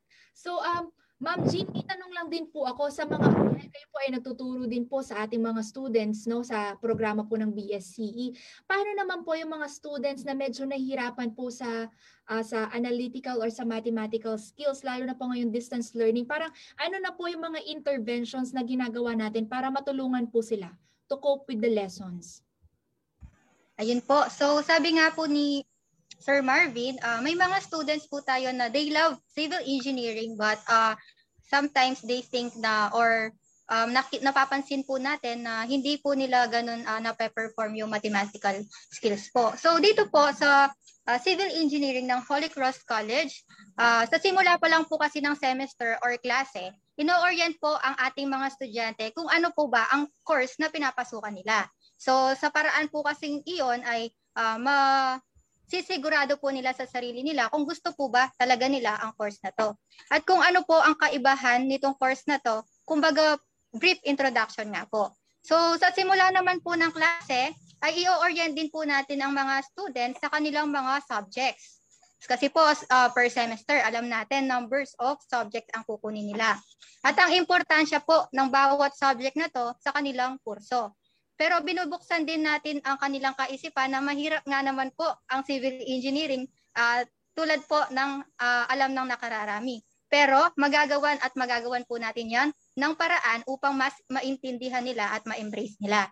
So, um, Ma'am Jean, itanong lang din po ako sa mga kayo po ay nagtuturo din po sa ating mga students no sa programa po ng BSCE. Paano naman po yung mga students na medyo nahihirapan po sa uh, sa analytical or sa mathematical skills lalo na po ngayon distance learning? Parang ano na po yung mga interventions na ginagawa natin para matulungan po sila to cope with the lessons? Ayun po. So sabi nga po ni Sir Marvin, uh, may mga students po tayo na they love civil engineering but uh, sometimes they think na or um, napapansin po natin na hindi po nila ganun uh, na-perform yung mathematical skills po. So dito po sa uh, civil engineering ng Holy Cross College, uh, sa simula pa lang po kasi ng semester or klase, ino-orient po ang ating mga estudyante kung ano po ba ang course na pinapasukan nila. So sa paraan po kasing iyon ay uh, ma sisigurado po nila sa sarili nila kung gusto po ba talaga nila ang course na to. At kung ano po ang kaibahan nitong course na to, kumbaga brief introduction nga po. So sa simula naman po ng klase, ay i-orient din po natin ang mga students sa kanilang mga subjects. Kasi po uh, per semester, alam natin numbers of subjects ang kukunin nila. At ang importansya po ng bawat subject na to sa kanilang kurso. Pero binubuksan din natin ang kanilang kaisipan na mahirap nga naman po ang civil engineering uh, tulad po ng uh, alam ng nakararami. Pero magagawan at magagawan po natin yan ng paraan upang mas maintindihan nila at ma-embrace nila.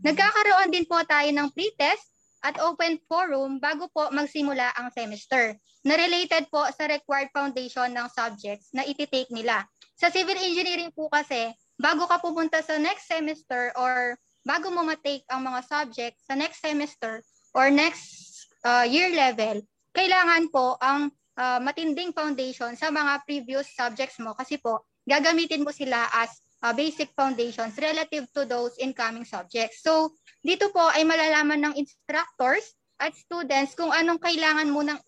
Nagkakaroon din po tayo ng pre-test at open forum bago po magsimula ang semester na related po sa required foundation ng subjects na ititake nila. Sa civil engineering po kasi, bago ka pupunta sa next semester or bago mo matake ang mga subject sa next semester or next uh, year level, kailangan po ang uh, matinding foundation sa mga previous subjects mo kasi po gagamitin mo sila as uh, basic foundations relative to those incoming subjects. So, dito po ay malalaman ng instructors at students kung anong kailangan mo nang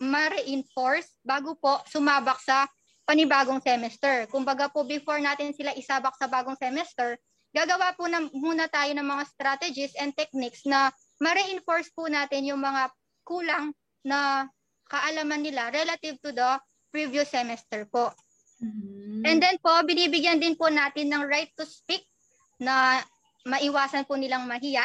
ma-reinforce bago po sumabak sa panibagong semester. Kumbaga po before natin sila isabak sa bagong semester, gagawa po na, muna tayo ng mga strategies and techniques na ma-reinforce po natin yung mga kulang na kaalaman nila relative to the previous semester po. Mm-hmm. And then po, binibigyan din po natin ng right to speak na maiwasan po nilang mahiya.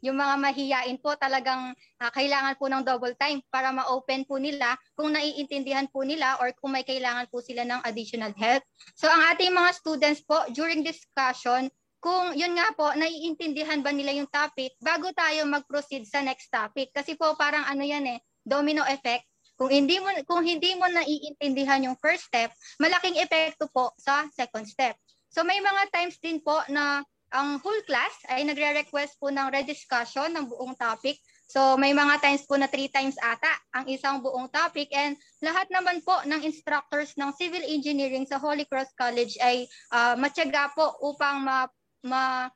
Yung mga mahiyain po talagang uh, kailangan po ng double time para ma-open po nila kung naiintindihan po nila or kung may kailangan po sila ng additional help. So ang ating mga students po during discussion, kung yun nga po, naiintindihan ba nila yung topic bago tayo mag-proceed sa next topic. Kasi po parang ano yan eh, domino effect. Kung hindi mo kung hindi mo naiintindihan yung first step, malaking epekto po sa second step. So may mga times din po na ang whole class ay nagre-request po ng rediscussion ng buong topic. So may mga times po na three times ata ang isang buong topic and lahat naman po ng instructors ng civil engineering sa Holy Cross College ay uh, matyaga po upang ma ma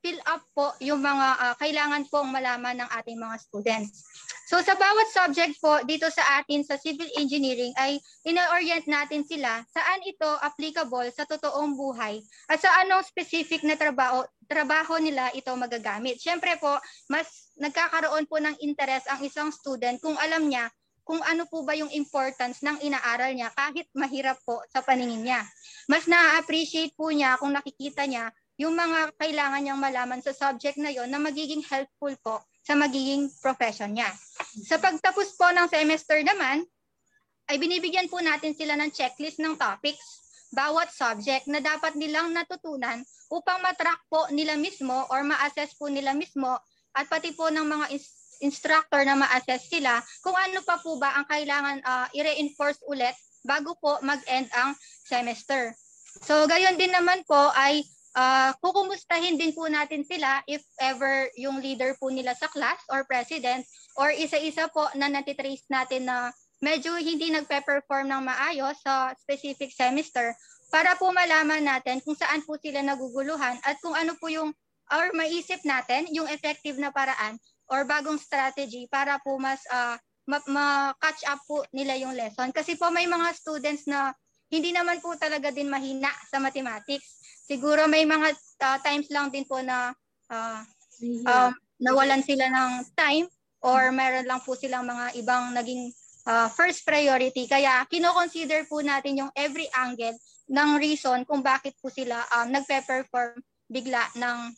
fill up po yung mga uh, kailangan pong malaman ng ating mga students. So sa bawat subject po dito sa atin sa civil engineering ay ina-orient natin sila saan ito applicable sa totoong buhay at sa anong specific na trabaho trabaho nila ito magagamit. Siyempre po, mas nagkakaroon po ng interest ang isang student kung alam niya kung ano po ba yung importance ng inaaral niya kahit mahirap po sa paningin niya. Mas na-appreciate po niya kung nakikita niya yung mga kailangan niyang malaman sa subject na yon na magiging helpful po sa magiging profession niya. Sa pagtapos po ng semester naman, ay binibigyan po natin sila ng checklist ng topics bawat subject na dapat nilang natutunan upang matrack po nila mismo or ma-assess po nila mismo at pati po ng mga instructor na ma-assess sila kung ano pa po ba ang kailangan uh, i-reinforce ulit bago po mag-end ang semester. So gayon din naman po ay uh, kukumustahin din po natin sila if ever yung leader po nila sa class or president or isa-isa po na natitrace natin na medyo hindi nagpe-perform ng maayos sa specific semester para po malaman natin kung saan po sila naguguluhan at kung ano po yung or maisip natin yung effective na paraan or bagong strategy para po mas uh, ma-catch up po nila yung lesson. Kasi po may mga students na hindi naman po talaga din mahina sa mathematics siguro may mga uh, times lang din po na uh, um, nawalan sila ng time or meron lang po silang mga ibang naging uh, first priority. Kaya kino-consider po natin yung every angle ng reason kung bakit po sila um, nagpe-perform bigla ng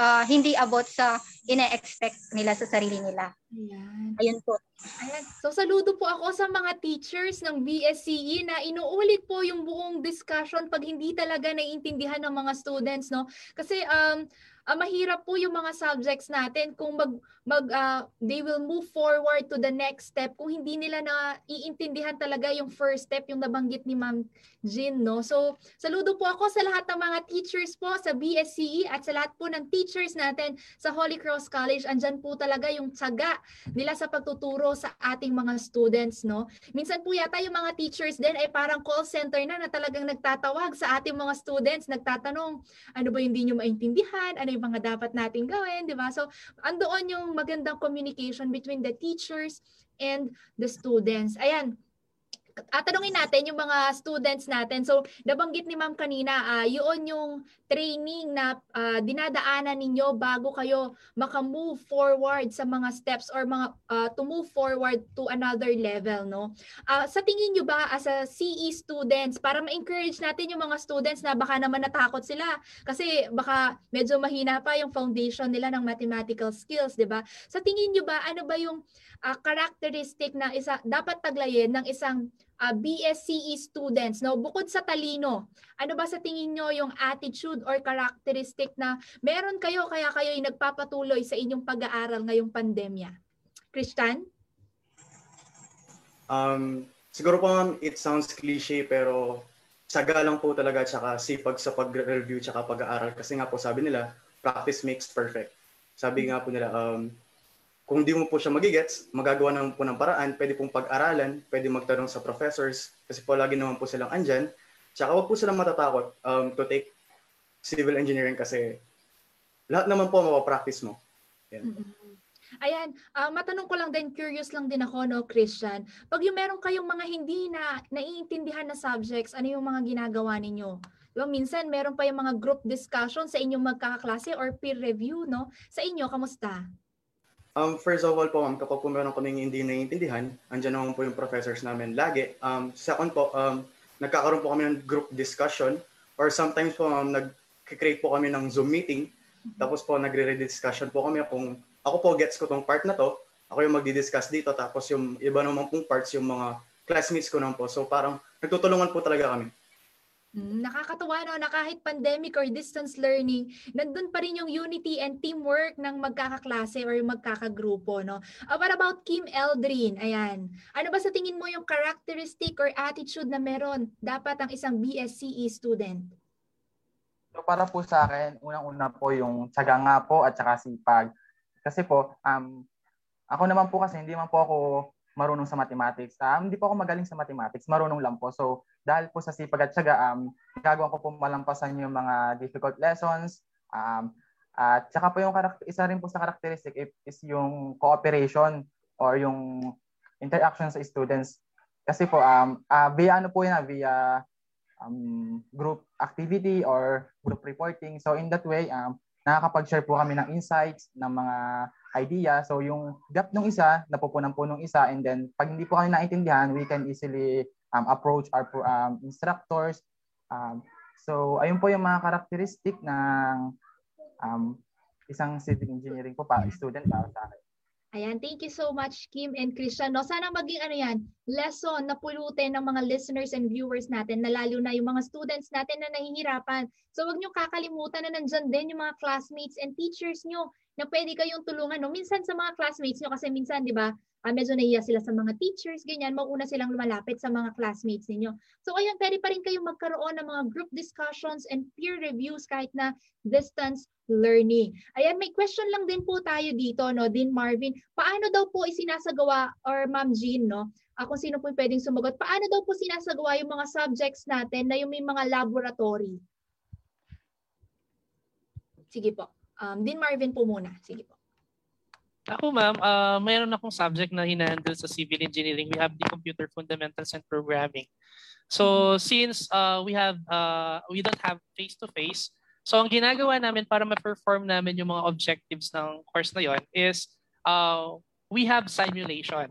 uh, hindi abot sa ine-expect nila sa sarili nila. Ayan. Ayun po. Ayan. So saludo po ako sa mga teachers ng BSCE na inuulit po yung buong discussion pag hindi talaga naiintindihan ng mga students no. Kasi um uh, mahirap po yung mga subjects natin kung mag mag uh, they will move forward to the next step kung hindi nila na iintindihan talaga yung first step yung nabanggit ni Ma'am Jean no. So saludo po ako sa lahat ng mga teachers po sa BSCE at sa lahat po ng teachers natin sa Holy Cross College. Andyan po talaga yung tsaga nila sa pagtuturo sa ating mga students no. Minsan po yata yung mga teachers din ay parang call center na na talagang nagtatawag sa ating mga students, nagtatanong ano ba yung hindi nyo maintindihan, ano yung mga dapat nating gawin, di ba? So, andoon yung magandang communication between the teachers and the students. Ayan, tatanungin natin yung mga students natin. So, nabanggit ni ma'am kanina, uh, yun yung training na uh, dinadaanan ninyo bago kayo maka-move forward sa mga steps or mga uh, to move forward to another level, no? Uh, sa tingin nyo ba as a CE students, para ma-encourage natin yung mga students na baka naman natakot sila kasi baka medyo mahina pa yung foundation nila ng mathematical skills, di ba? Sa tingin nyo ba, ano ba yung uh, characteristic na isa dapat taglayin ng isang uh, BSCE students no? Bukod sa talino ano ba sa tingin nyo yung attitude or characteristic na meron kayo kaya kayo ay nagpapatuloy sa inyong pag-aaral ngayong pandemya? Christian? Um siguro po it sounds cliche pero saga lang po talaga tsaka sipag sa pag-review tsaka pag-aaral. Kasi nga po sabi nila practice makes perfect. Sabi nga po nila um kung di mo po siya magigets, magagawa naman po ng paraan, pwede pong pag-aralan, pwede magtanong sa professors, kasi po lagi naman po silang andyan. Tsaka huwag po silang matatakot um, to take civil engineering kasi lahat naman po mapapractice mo. Yan. Mm-mm. Ayan, ah, matanong ko lang din, curious lang din ako, no, Christian. Pag yung meron kayong mga hindi na naiintindihan na subjects, ano yung mga ginagawa ninyo? Diba, minsan meron pa yung mga group discussion sa inyong magkakaklase or peer review, no? Sa inyo, kamusta? Um, first of all po, ma'am, kapag po meron kaming hindi naiintindihan, andyan naman po yung professors namin lagi. Um, second po, um, nagkakaroon po kami ng group discussion or sometimes po, ma'am, nag-create po kami ng Zoom meeting. Tapos po, nagre-discussion po kami kung ako po gets ko tong part na to, ako yung magdi-discuss dito, tapos yung iba naman pong parts, yung mga classmates ko naman po. So parang nagtutulungan po talaga kami. Mm, nakakatuwa no na kahit pandemic or distance learning, nandun pa rin yung unity and teamwork ng magkakaklase or magkakagrupo, no? Uh, what about Kim Eldrin? Ayan. Ano ba sa tingin mo yung characteristic or attitude na meron dapat ang isang BSCE student? So para po sa akin, unang-una po yung tsaga nga po at saka sipag. Kasi po, um, ako naman po kasi hindi man po ako marunong sa mathematics. Um, hindi po ako magaling sa mathematics, marunong lang po. So, dahil po sa sipag at syaga, um, gagawin ko po malampasan yung mga difficult lessons. Um, at saka po yung karakter, isa rin po sa characteristic is yung cooperation or yung interaction sa students. Kasi po, um, uh, via ano po yan, via um, group activity or group reporting. So in that way, um, nakakapag-share po kami ng insights, ng mga idea. So yung gap ng isa, napupunan po ng isa and then pag hindi po kami naintindihan, we can easily um, approach our um, instructors. Um, so ayun po yung mga karakteristik ng um, isang civil engineering po pa, student para sa akin. Ayan, thank you so much Kim and Christian. No, sana maging ano yan, lesson na pulutin ng mga listeners and viewers natin na lalo na yung mga students natin na nahihirapan. So wag niyo kakalimutan na nandyan din yung mga classmates and teachers niyo na pwede kayong tulungan. No? Minsan sa mga classmates niyo kasi minsan, di ba, uh, medyo nahiya sila sa mga teachers, ganyan, mauna silang lumalapit sa mga classmates ninyo. So ayun, pwede pa rin kayong magkaroon ng mga group discussions and peer reviews kahit na distance learning. Ayan, may question lang din po tayo dito, no, Din Marvin. Paano daw po isinasagawa, or Ma'am Jean, no, uh, kung sino po pwedeng sumagot, paano daw po sinasagawa yung mga subjects natin na yung may mga laboratory? Sige po. Um, Din Marvin po muna. Sige po. Ako ma'am, uh, mayroon akong subject na hinahandle sa civil engineering. We have the computer fundamentals and programming. So since uh, we have uh, we don't have face to face, So ang ginagawa namin para ma-perform namin yung mga objectives ng course na yon is uh, we have simulation.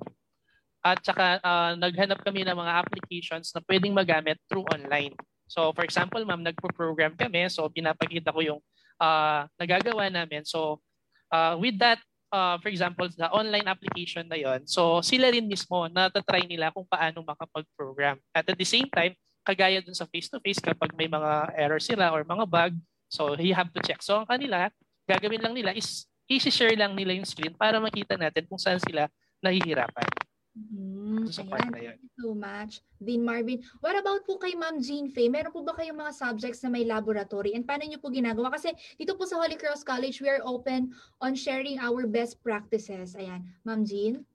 At saka uh, naghanap kami ng mga applications na pwedeng magamit through online. So for example, ma'am, nagpo-program kami. So pinapakita ko yung uh, nagagawa namin. So uh, with that, uh, for example, sa online application na yon, so sila rin mismo natatry nila kung paano makapag-program. At at the same time, kagaya dun sa face-to-face kapag may mga error sila or mga bug, So you have to check. So ang kanila, gagawin lang nila is i-share lang nila yung screen para makita natin kung saan sila nahihirapan. Mm, so, ayan, thank you so much. Dean Marvin, what about po kay Ma'am Jean Faye? Meron po ba kayong mga subjects na may laboratory? And paano niyo po ginagawa? Kasi dito po sa Holy Cross College, we are open on sharing our best practices. Ayan, Ma'am Jean?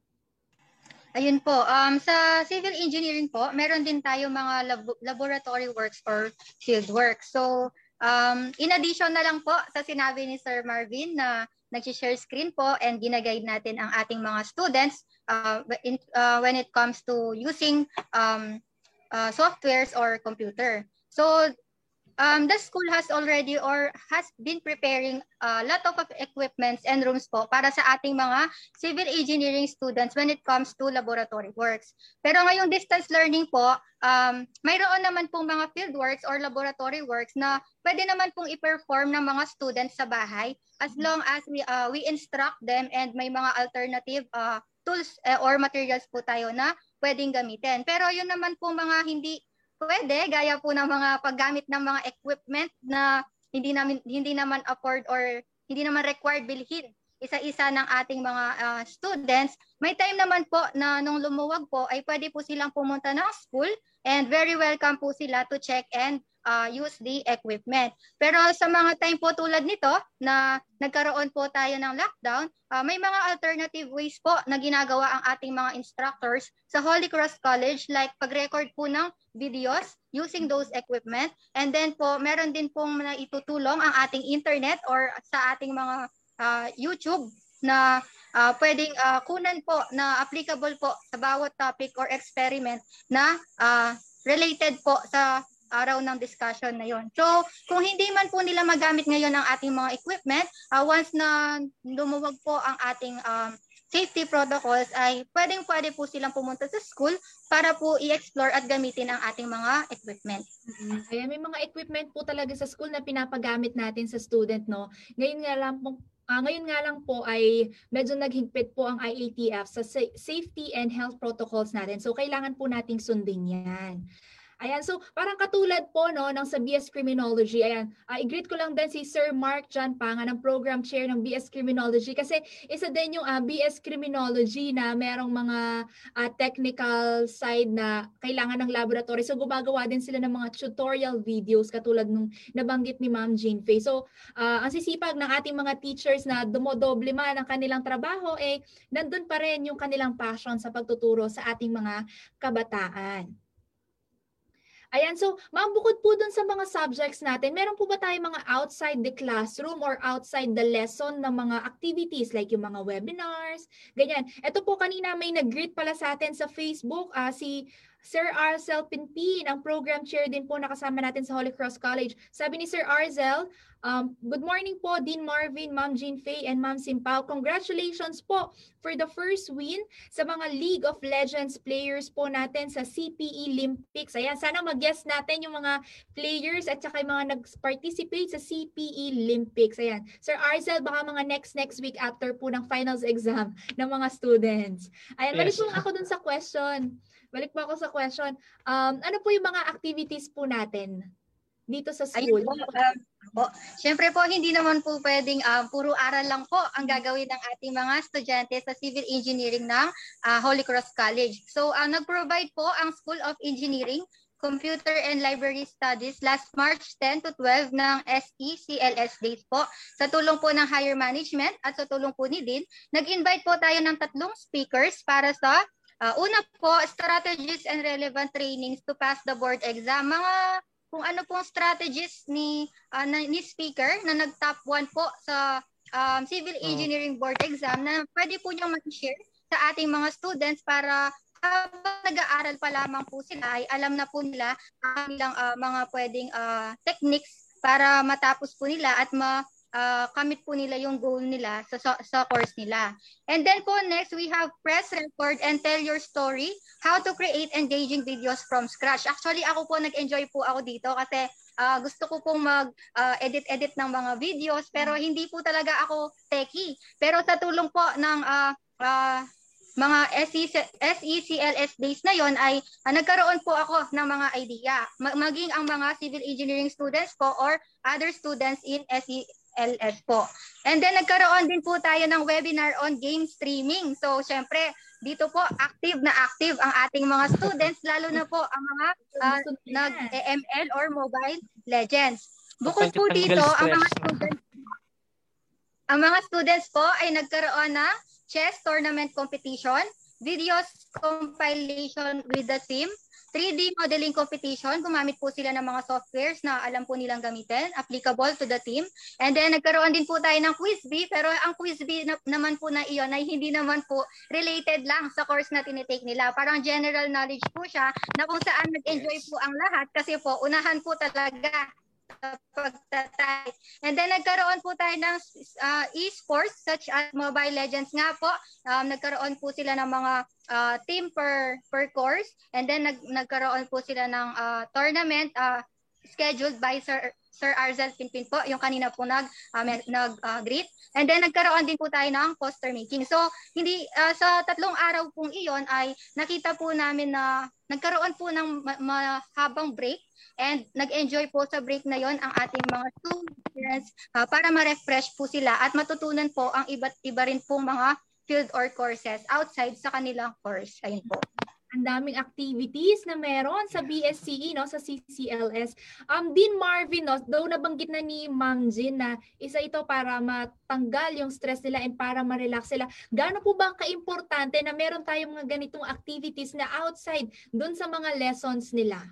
Ayun po, um, sa civil engineering po, meron din tayo mga lab- laboratory works or field work. So, Um, in addition na lang po sa sinabi ni Sir Marvin na nag-share screen po and ginaguide natin ang ating mga students uh, in, uh, when it comes to using um, uh, softwares or computer. So um, the school has already or has been preparing a lot of equipments and rooms po para sa ating mga civil engineering students when it comes to laboratory works. Pero ngayong distance learning po, um, mayroon naman pong mga field works or laboratory works na pwede naman pong i-perform ng mga students sa bahay as long as we, uh, we instruct them and may mga alternative uh, tools uh, or materials po tayo na pwedeng gamitin. Pero yun naman po mga hindi Pwede, gaya po ng mga paggamit ng mga equipment na hindi namin hindi naman afford or hindi naman required bilhin isa-isa ng ating mga uh, students. May time naman po na nung lumuwag po ay pwede po silang pumunta ng school and very welcome po sila to check and uh, use the equipment. Pero sa mga time po tulad nito na nagkaroon po tayo ng lockdown, uh, may mga alternative ways po na ginagawa ang ating mga instructors sa Holy Cross College like pag-record po ng videos using those equipment and then po meron din pong naitutulong ang ating internet or sa ating mga uh, YouTube na uh, pwedeng uh, kunan po na applicable po sa bawat topic or experiment na uh, related po sa araw ng discussion na yon. So, kung hindi man po nila magamit ngayon ang ating mga equipment, uh, once na lumuwag po ang ating um, safety protocols ay pwedeng pwede po silang pumunta sa school para po i-explore at gamitin ang ating mga equipment. Mm-hmm. Kaya may mga equipment po talaga sa school na pinapagamit natin sa student, no? Ngayon nga lang po, Uh, ngayon nga lang po ay medyo naghigpit po ang IATF sa safety and health protocols natin. So kailangan po nating sundin yan. Ayan, so parang katulad po no ng sa BS Criminology. Ayan, uh, i-greet ko lang din si Sir Mark John Panga ng program chair ng BS Criminology kasi isa din yung uh, ah, BS Criminology na merong mga uh, technical side na kailangan ng laboratory. So gumagawa din sila ng mga tutorial videos katulad nung nabanggit ni Ma'am Jean Faye. So uh, ang sisipag ng ating mga teachers na dumodoble man ang kanilang trabaho eh nandun pa rin yung kanilang passion sa pagtuturo sa ating mga kabataan. Ayan, so ma'am, bukod po dun sa mga subjects natin, meron po ba tayong mga outside the classroom or outside the lesson na mga activities like yung mga webinars, ganyan. Ito po kanina may nag-greet pala sa atin sa Facebook, uh, si Sir Arzel Pinpin, ang program chair din po nakasama natin sa Holy Cross College. Sabi ni Sir Arzel, Um, good morning po, Dean Marvin, Ma'am Jean Faye, and Ma'am Simpao. Congratulations po for the first win sa mga League of Legends players po natin sa CPE Olympics. Ayan, sana mag-guess natin yung mga players at saka yung mga nag-participate sa CPE Olympics. Ayan, Sir Arzel, baka mga next next week after po ng finals exam ng mga students. Ayan, balik po ako dun sa question. Balik po ako sa question. Um, ano po yung mga activities po natin dito sa school? Ayun, um, po. Siyempre po, hindi naman po pwedeng uh, puro aral lang po ang gagawin ng ating mga estudyante sa civil engineering ng uh, Holy Cross College. So, uh, nag-provide po ang School of Engineering Computer and Library Studies last March 10 to 12 ng SECLS Days po. Sa tulong po ng higher management at sa tulong po ni Dean, nag-invite po tayo ng tatlong speakers para sa uh, una po, strategies and relevant trainings to pass the board exam. Mga kung ano pong strategies ni uh, na, ni speaker na nag-top 1 po sa um, Civil oh. Engineering Board exam na pwede po niyang mag-share sa ating mga students para habang nag-aaral pa lamang po sila ay alam na po nila ang uh, mga pwedeng uh, techniques para matapos po nila at ma uh, kamit po nila yung goal nila sa, sa, sa course nila. And then po next, we have press record and tell your story, how to create engaging videos from scratch. Actually, ako po nag-enjoy po ako dito kasi uh, gusto ko pong mag-edit-edit uh, ng mga videos pero hindi po talaga ako techie. Pero sa tulong po ng uh, uh, mga SECLS days na yon ay uh, nagkaroon po ako ng mga idea. maging ang mga civil engineering students po or other students in SE LS po. And then nagkaroon din po tayo ng webinar on game streaming. So syempre, dito po active na active ang ating mga students, lalo na po ang mga uh, nag-ML or Mobile Legends. Bukod po dito, ang mga students ang mga students po ay nagkaroon ng chess tournament competition, videos compilation with the team, 3D modeling competition, gumamit po sila ng mga softwares na alam po nilang gamitin, applicable to the team. And then nagkaroon din po tayo ng quiz bee, pero ang quiz bee na, naman po na iyon ay hindi naman po related lang sa course na tinitake nila. Parang general knowledge po siya na kung saan nag-enjoy po ang lahat kasi po unahan po talaga pagtatay. And then nagkaroon po tayo ng uh, e-sports such as Mobile Legends nga po. Um, nagkaroon po sila ng mga uh, team per per course and then nag, nagkaroon po sila ng uh, tournament uh, scheduled by Sir Sir Arzel Pinpin po, yung kanina po nag uh, nag uh, greet. And then nagkaroon din po tayo ng poster making. So hindi uh, sa tatlong araw pong iyon ay nakita po namin na nagkaroon po ng mahabang break and nag-enjoy po sa break na yon ang ating mga students uh, para ma-refresh po sila at matutunan po ang iba't iba rin pong mga field or courses outside sa kanilang course. Ayun po. Ang daming activities na meron sa BSCE, no, sa CCLS. Um, Dean Marvin, no, daw nabanggit na ni Ma'am Jean na isa ito para matanggal yung stress nila and para ma-relax sila. Gaano po ba kaimportante na meron tayong mga ganitong activities na outside doon sa mga lessons nila?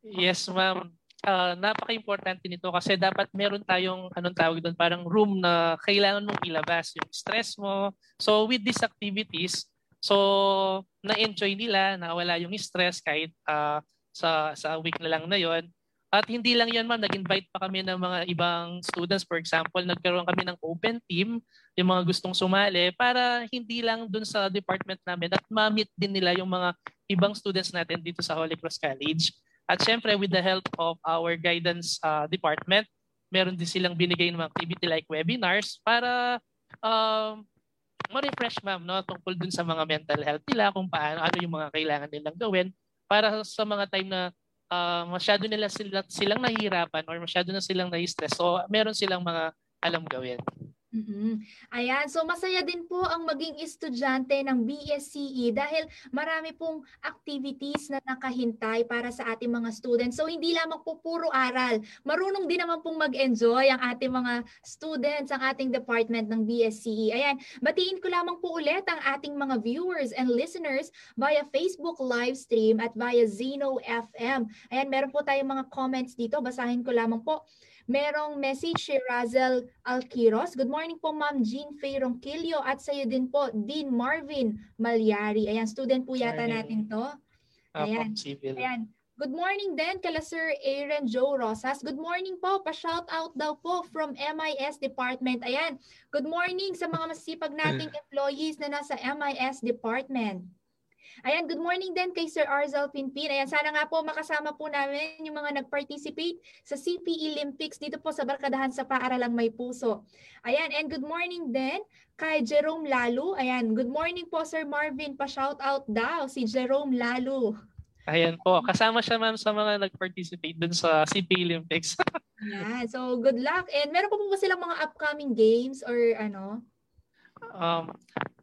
Yes, ma'am. Uh, napaka-importante nito kasi dapat meron tayong anong tawag doon parang room na kailangan mong ilabas yung stress mo. So with these activities, so na-enjoy nila, nawala yung stress kahit uh, sa sa week na lang na yon. At hindi lang yan ma'am, nag-invite pa kami ng mga ibang students. For example, nagkaroon kami ng open team, yung mga gustong sumali, para hindi lang dun sa department namin at ma-meet din nila yung mga ibang students natin dito sa Holy Cross College. At syempre, with the help of our guidance uh, department, meron din silang binigay ng activity like webinars para um, ma-refresh ma'am no, tungkol dun sa mga mental health nila, kung paano, ano yung mga kailangan nilang gawin para sa mga time na uh, masyado nila sila, silang nahihirapan or masyado na silang na-stress. So, meron silang mga alam gawin. Mm-hmm. Ayan, so masaya din po ang maging estudyante ng BSCE dahil marami pong activities na nakahintay para sa ating mga students. So hindi lamang po puro aral, marunong din naman pong mag-enjoy ang ating mga students, ang ating department ng BSCE. Ayan, batiin ko lamang po ulit ang ating mga viewers and listeners via Facebook live stream at via Zeno FM. Ayan, meron po tayong mga comments dito, basahin ko lamang po. Merong message si Razel Alquiros. Good morning po Ma'am Jean Faye Ronquillo at sa iyo din po Dean Marvin Malyari. Ayan, student po yata morning. natin to. Ayan. Ayan. Good morning din kala Sir Aaron Joe Rosas. Good morning po. Pa-shout out daw po from MIS Department. Ayan. Good morning sa mga masipag nating employees na nasa MIS Department. Ayan, good morning din kay Sir Arzal Pinpin. Ayan, sana nga po makasama po namin yung mga nag-participate sa CPE Olympics dito po sa Barkadahan sa Paaralang May Puso. Ayan, and good morning din kay Jerome Lalu. Ayan, good morning po Sir Marvin. Pa-shout out daw si Jerome Lalu. Ayan po, kasama siya ma'am sa mga nag-participate dun sa CPE Olympics. yeah, so good luck. And meron po ba silang mga upcoming games or ano? Um,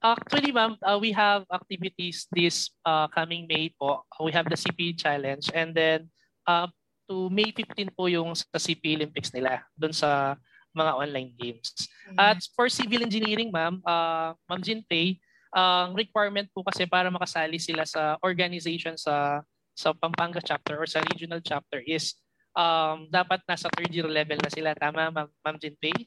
actually, ma'am, uh, we have activities this uh, coming May po. We have the CP Challenge and then uh, to May 15 po yung sa CP Olympics nila doon sa mga online games. Mm-hmm. At for civil engineering, ma'am, uh, ma'am Jinpei, ang uh, requirement po kasi para makasali sila sa organization sa sa Pampanga chapter or sa regional chapter is um, dapat nasa third year level na sila. Tama, ma'am, ma'am Jinpei?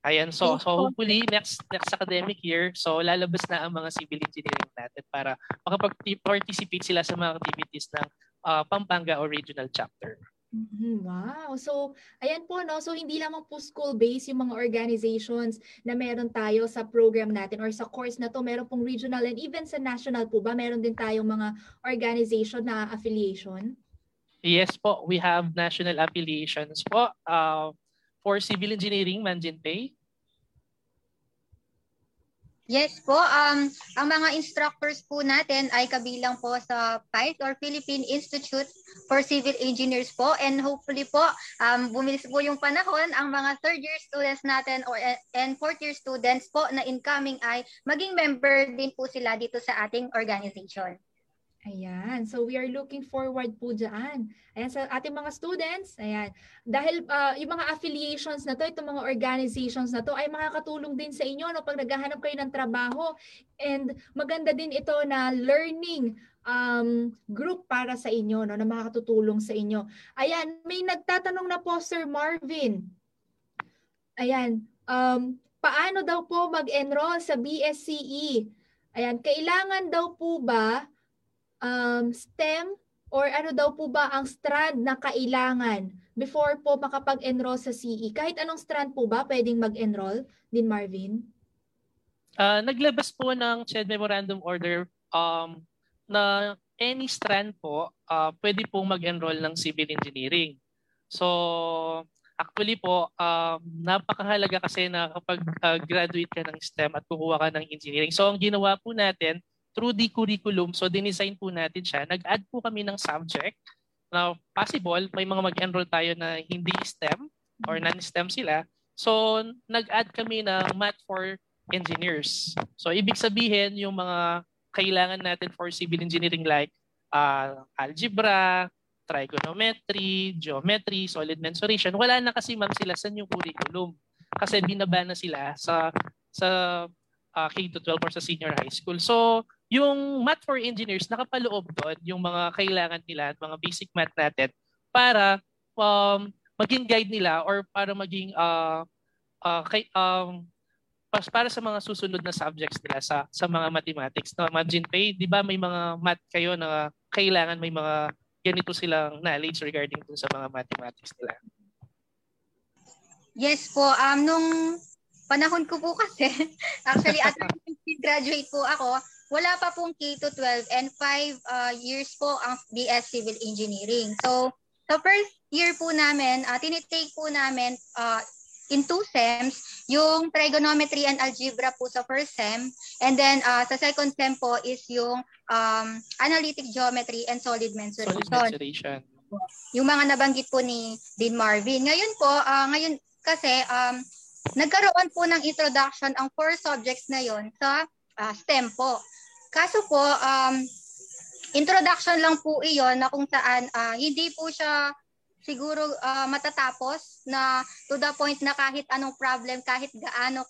Ayan, so so hopefully next next academic year, so lalabas na ang mga civil engineering natin para makapag-participate sila sa mga activities ng uh, Pampanga or regional chapter. Mm-hmm. Wow. So, ayan po, no? So, hindi lamang po school-based yung mga organizations na meron tayo sa program natin or sa course na to. Meron pong regional and even sa national po ba, meron din tayong mga organization na affiliation? Yes po. We have national affiliations po. Uh, for civil engineering, Manjin Yes po, um, ang mga instructors po natin ay kabilang po sa PICE or Philippine Institute for Civil Engineers po and hopefully po um, bumilis po yung panahon ang mga third year students natin or and fourth year students po na incoming ay maging member din po sila dito sa ating organization. Ayan. So we are looking forward po dyan. Ayan sa ating mga students. Ayan. Dahil uh, yung mga affiliations na to, itong mga organizations na to ay makakatulong din sa inyo no, pag naghahanap kayo ng trabaho. And maganda din ito na learning um, group para sa inyo no, na makakatutulong sa inyo. Ayan. May nagtatanong na po Sir Marvin. Ayan. Um, paano daw po mag-enroll sa BSCE? Ayan. Kailangan daw po ba um, STEM or ano daw po ba ang strand na kailangan before po makapag-enroll sa CE? Kahit anong strand po ba pwedeng mag-enroll din Marvin? Uh, naglabas po ng CHED Memorandum Order um, na any strand po uh, pwede pong mag-enroll ng civil engineering. So actually po um, napakahalaga kasi na kapag uh, graduate ka ng STEM at kukuha ka ng engineering. So ang ginawa po natin through the curriculum, so dinesign po natin siya, nag-add po kami ng subject na possible, may mga mag-enroll tayo na hindi STEM or non-STEM sila. So nag-add kami ng math for engineers. So ibig sabihin yung mga kailangan natin for civil engineering like uh, algebra, trigonometry, geometry, solid mensuration. Wala na kasi ma'am sila sa new curriculum kasi binaba na sila sa sa uh, K-12 or sa senior high school. So, yung math for engineers, nakapaloob doon yung mga kailangan nila mga basic math natin para um, maging guide nila or para maging uh, uh, kay, um, para sa mga susunod na subjects nila sa sa mga mathematics. No, imagine pay, 'di ba may mga math kayo na kailangan may mga ganito silang knowledge regarding dun sa mga mathematics nila. Yes po, um nung panahon ko po kasi, actually at graduate po ako, wala pa pong K to 12 and 5 uh, years po ang BS Civil Engineering. So, sa first year po namin, uh, tinitake po namin uh, in two SEMs, yung trigonometry and algebra po sa first SEM, and then uh, sa second SEM po is yung um, analytic geometry and solid mensuration. Solid mensuration. Yung mga nabanggit po ni Dean Marvin. Ngayon po, uh, ngayon kasi um, nagkaroon po ng introduction ang four subjects na yon sa uh, STEM po. Kaso po, um, introduction lang po iyon na kung saan uh, hindi po siya siguro uh, matatapos na to the point na kahit anong problem, kahit gaano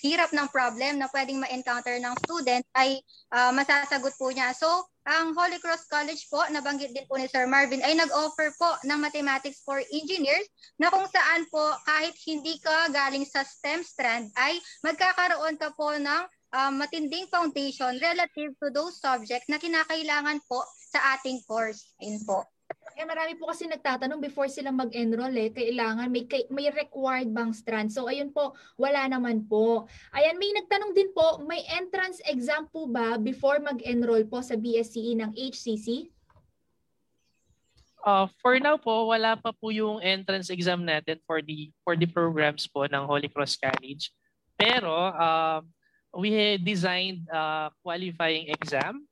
hirap ng problem na pwedeng ma-encounter ng student ay uh, masasagot po niya. So, ang Holy Cross College po, nabanggit din po ni Sir Marvin, ay nag-offer po ng mathematics for engineers na kung saan po kahit hindi ka galing sa STEM strand ay magkakaroon ka po ng uh, matinding foundation relative to those subjects na kinakailangan po sa ating course. Ayun po. Eh, marami po kasi nagtatanong before sila mag-enroll eh, kailangan may, may required bang strand. So ayun po, wala naman po. Ayan, may nagtanong din po, may entrance exam po ba before mag-enroll po sa BSCE ng HCC? Uh, for now po, wala pa po yung entrance exam natin for the for the programs po ng Holy Cross College. Pero uh, we designed a qualifying exam.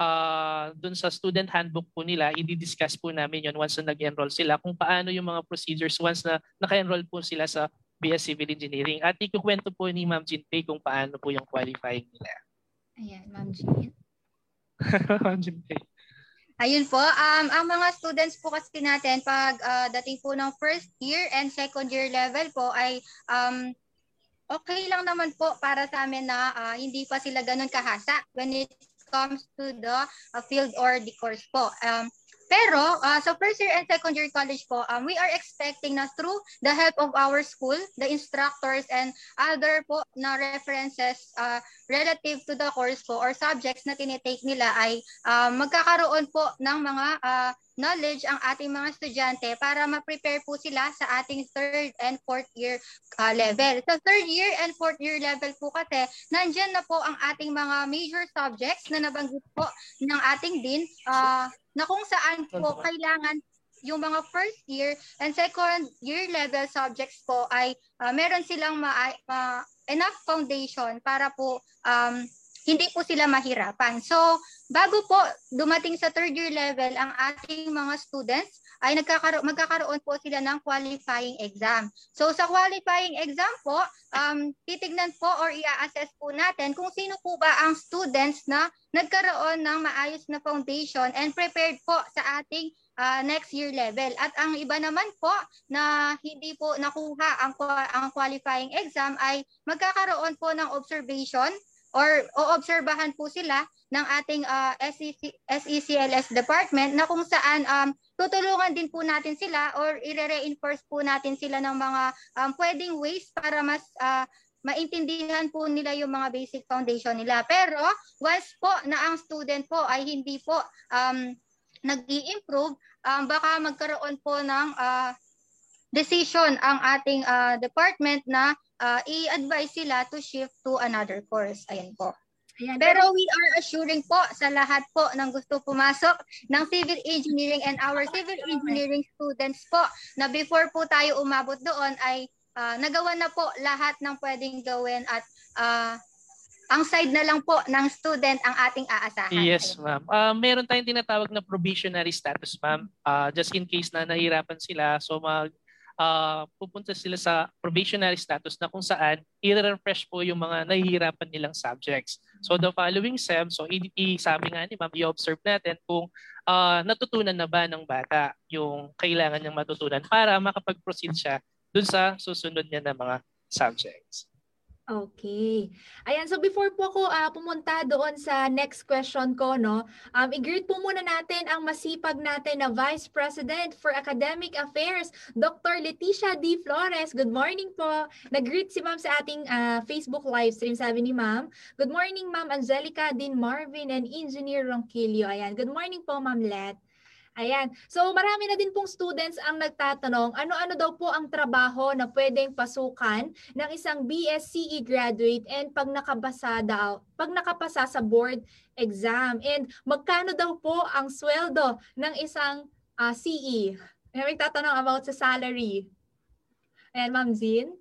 Uh, dun sa student handbook po nila, i-discuss po namin yon once na nag-enroll sila kung paano yung mga procedures once na naka-enroll po sila sa BS Civil Engineering. At ikukwento po ni Ma'am Jean Pei kung paano po yung qualifying nila. Ayan, Ma'am Jean. Ma'am Jean Pei. Ayun po, um, ang mga students po kasi natin pag uh, dating po ng first year and second year level po ay um, okay lang naman po para sa amin na uh, hindi pa sila ganun kahasa when it comes to the uh, field or the course po. Um, pero uh, sa first year and second year college po, um, we are expecting na through the help of our school, the instructors and other po na references uh, relative to the course po or subjects na tinitake nila ay uh, magkakaroon po ng mga uh, knowledge ang ating mga estudyante para ma-prepare po sila sa ating third and fourth year uh, level. Sa third year and fourth year level po kasi, nandyan na po ang ating mga major subjects na nabanggit po ng ating din uh, na kung saan po kailangan yung mga first year and second year level subjects po ay uh, meron silang ma- uh, enough foundation para po um, hindi po sila mahirapan. So, bago po dumating sa third year level ang ating mga students ay nagkakaro- magkakaroon po sila ng qualifying exam. So, sa qualifying exam po, um, titignan po or i-assess po natin kung sino po ba ang students na nagkaroon ng maayos na foundation and prepared po sa ating uh, next year level. At ang iba naman po na hindi po nakuha ang, ang qualifying exam ay magkakaroon po ng observation or oobserbahan po sila ng ating uh, SEC, SECLS department na kung saan um, tutulungan din po natin sila or i-reinforce po natin sila ng mga um, pwedeng ways para mas uh, maintindihan po nila yung mga basic foundation nila. Pero once po na ang student po ay hindi po um, nag improve um, baka magkaroon po ng uh, decision ang ating uh, department na uh, i-advise sila to shift to another course. Ayan po. Ayan. Pero we are assuring po sa lahat po ng gusto pumasok ng civil engineering and our civil engineering students po na before po tayo umabot doon ay uh, nagawa na po lahat ng pwedeng gawin at uh, ang side na lang po ng student ang ating aasahan. Yes, ma'am. Uh, meron tayong tinatawag na probationary status, ma'am. Uh, just in case na nahirapan sila, so mag uh, pupunta sila sa probationary status na kung saan i-refresh po yung mga nahihirapan nilang subjects. So the following SEM, so i- i- sabi nga ni ma'am, i-observe natin kung uh, natutunan na ba ng bata yung kailangan niyang matutunan para makapag-proceed siya dun sa susunod niya na mga subjects. Okay. Ayan, so before po ako uh, pumunta doon sa next question ko, no, um, i-greet po muna natin ang masipag natin na Vice President for Academic Affairs, Dr. Leticia D. Flores. Good morning po. Nag-greet si ma'am sa ating uh, Facebook live stream, sabi ni ma'am. Good morning, ma'am Angelica, Dean Marvin, and Engineer Ronquillo. Ayan, good morning po, ma'am Let. Ayan. So marami na din pong students ang nagtatanong, ano-ano daw po ang trabaho na pwedeng pasukan ng isang BSCE graduate and pag nakabasa daw, pag nakapasa sa board exam and magkano daw po ang sweldo ng isang uh, CE? May tatanong about sa salary. Ayan, Ma'am Zin.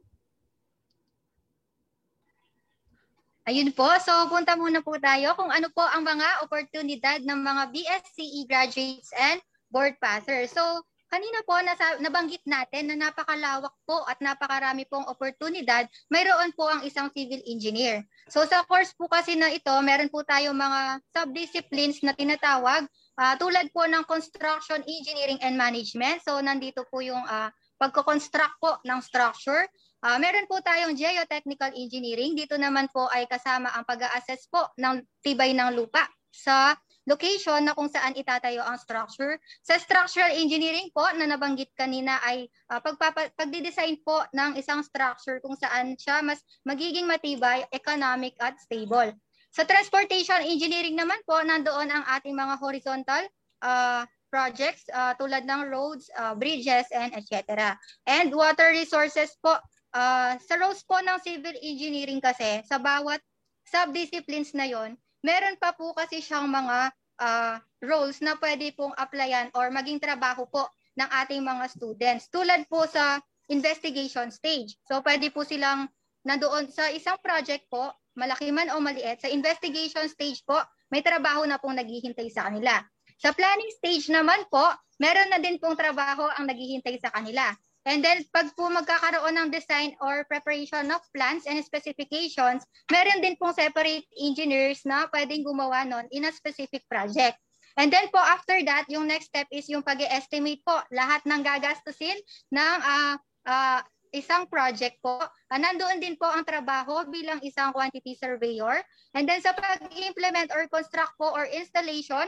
Ayun po, so punta muna po tayo kung ano po ang mga oportunidad ng mga BSCE graduates and board passers. So kanina po nasa, nabanggit natin na napakalawak po at napakarami pong oportunidad, mayroon po ang isang civil engineer. So sa course po kasi na ito, meron po tayo mga subdisciplines na tinatawag uh, tulad po ng construction engineering and management. So nandito po yung uh, pagko-construct po ng structure, Uh, meron po tayong geotechnical engineering. Dito naman po ay kasama ang pag-assess po ng tibay ng lupa sa location na kung saan itatayo ang structure. Sa structural engineering po na nabanggit kanina ay uh, pagpapa- pagdidesign po ng isang structure kung saan siya mas magiging matibay, economic at stable. Sa transportation engineering naman po, nandoon ang ating mga horizontal uh, projects uh, tulad ng roads, uh, bridges, and etc. And water resources po, uh, sa roles po ng civil engineering kasi, sa bawat subdisciplines na yon, meron pa po kasi siyang mga uh, roles na pwede pong applyan or maging trabaho po ng ating mga students. Tulad po sa investigation stage. So pwede po silang nandoon sa isang project po, malaki man o maliit, sa investigation stage po, may trabaho na pong naghihintay sa kanila. Sa planning stage naman po, meron na din pong trabaho ang naghihintay sa kanila. And then pag po magkakaroon ng design or preparation of plans and specifications, meron din pong separate engineers na pwedeng gumawa nun in a specific project. And then po after that, yung next step is yung pag estimate po lahat ng gagastusin ng uh, uh, isang project po. Uh, nandoon din po ang trabaho bilang isang quantity surveyor. And then sa pag-implement or construct po or installation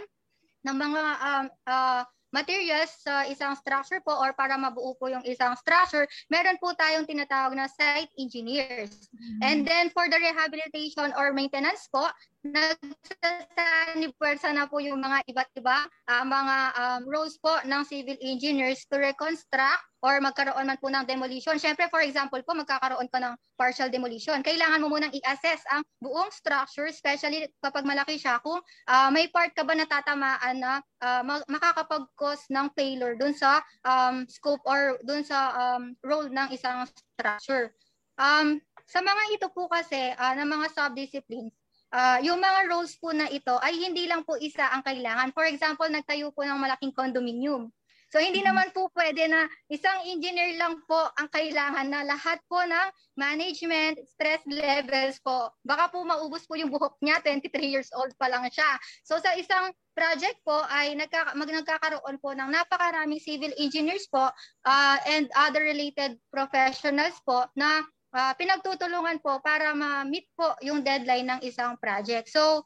ng mga um, uh, materials sa isang structure po or para mabuo po yung isang structure, meron po tayong tinatawag na site engineers. Mm-hmm. And then for the rehabilitation or maintenance po, nagsasanipwersa na po yung mga iba't iba uh, mga um, roles po ng civil engineers to reconstruct or magkaroon man po ng demolition. Siyempre, for example po, magkakaroon pa ng partial demolition. Kailangan mo munang i-assess ang buong structure, especially kapag malaki siya, kung uh, may part ka ba natatamaan na uh, makakapag-cause ng failure dun sa um, scope or dun sa um, role ng isang structure. Um, sa mga ito po kasi, uh, ng mga subdisciplines, uh, yung mga roles po na ito ay hindi lang po isa ang kailangan. For example, nagtayo po ng malaking condominium. So hindi mm-hmm. naman po pwede na isang engineer lang po ang kailangan na lahat po ng management, stress levels po. Baka po maubos po yung buhok niya, 23 years old pa lang siya. So sa isang project po ay nagkaka- mag nagkakaroon po ng napakaraming civil engineers po uh, and other related professionals po na uh, pinagtutulungan po para ma-meet po yung deadline ng isang project. So,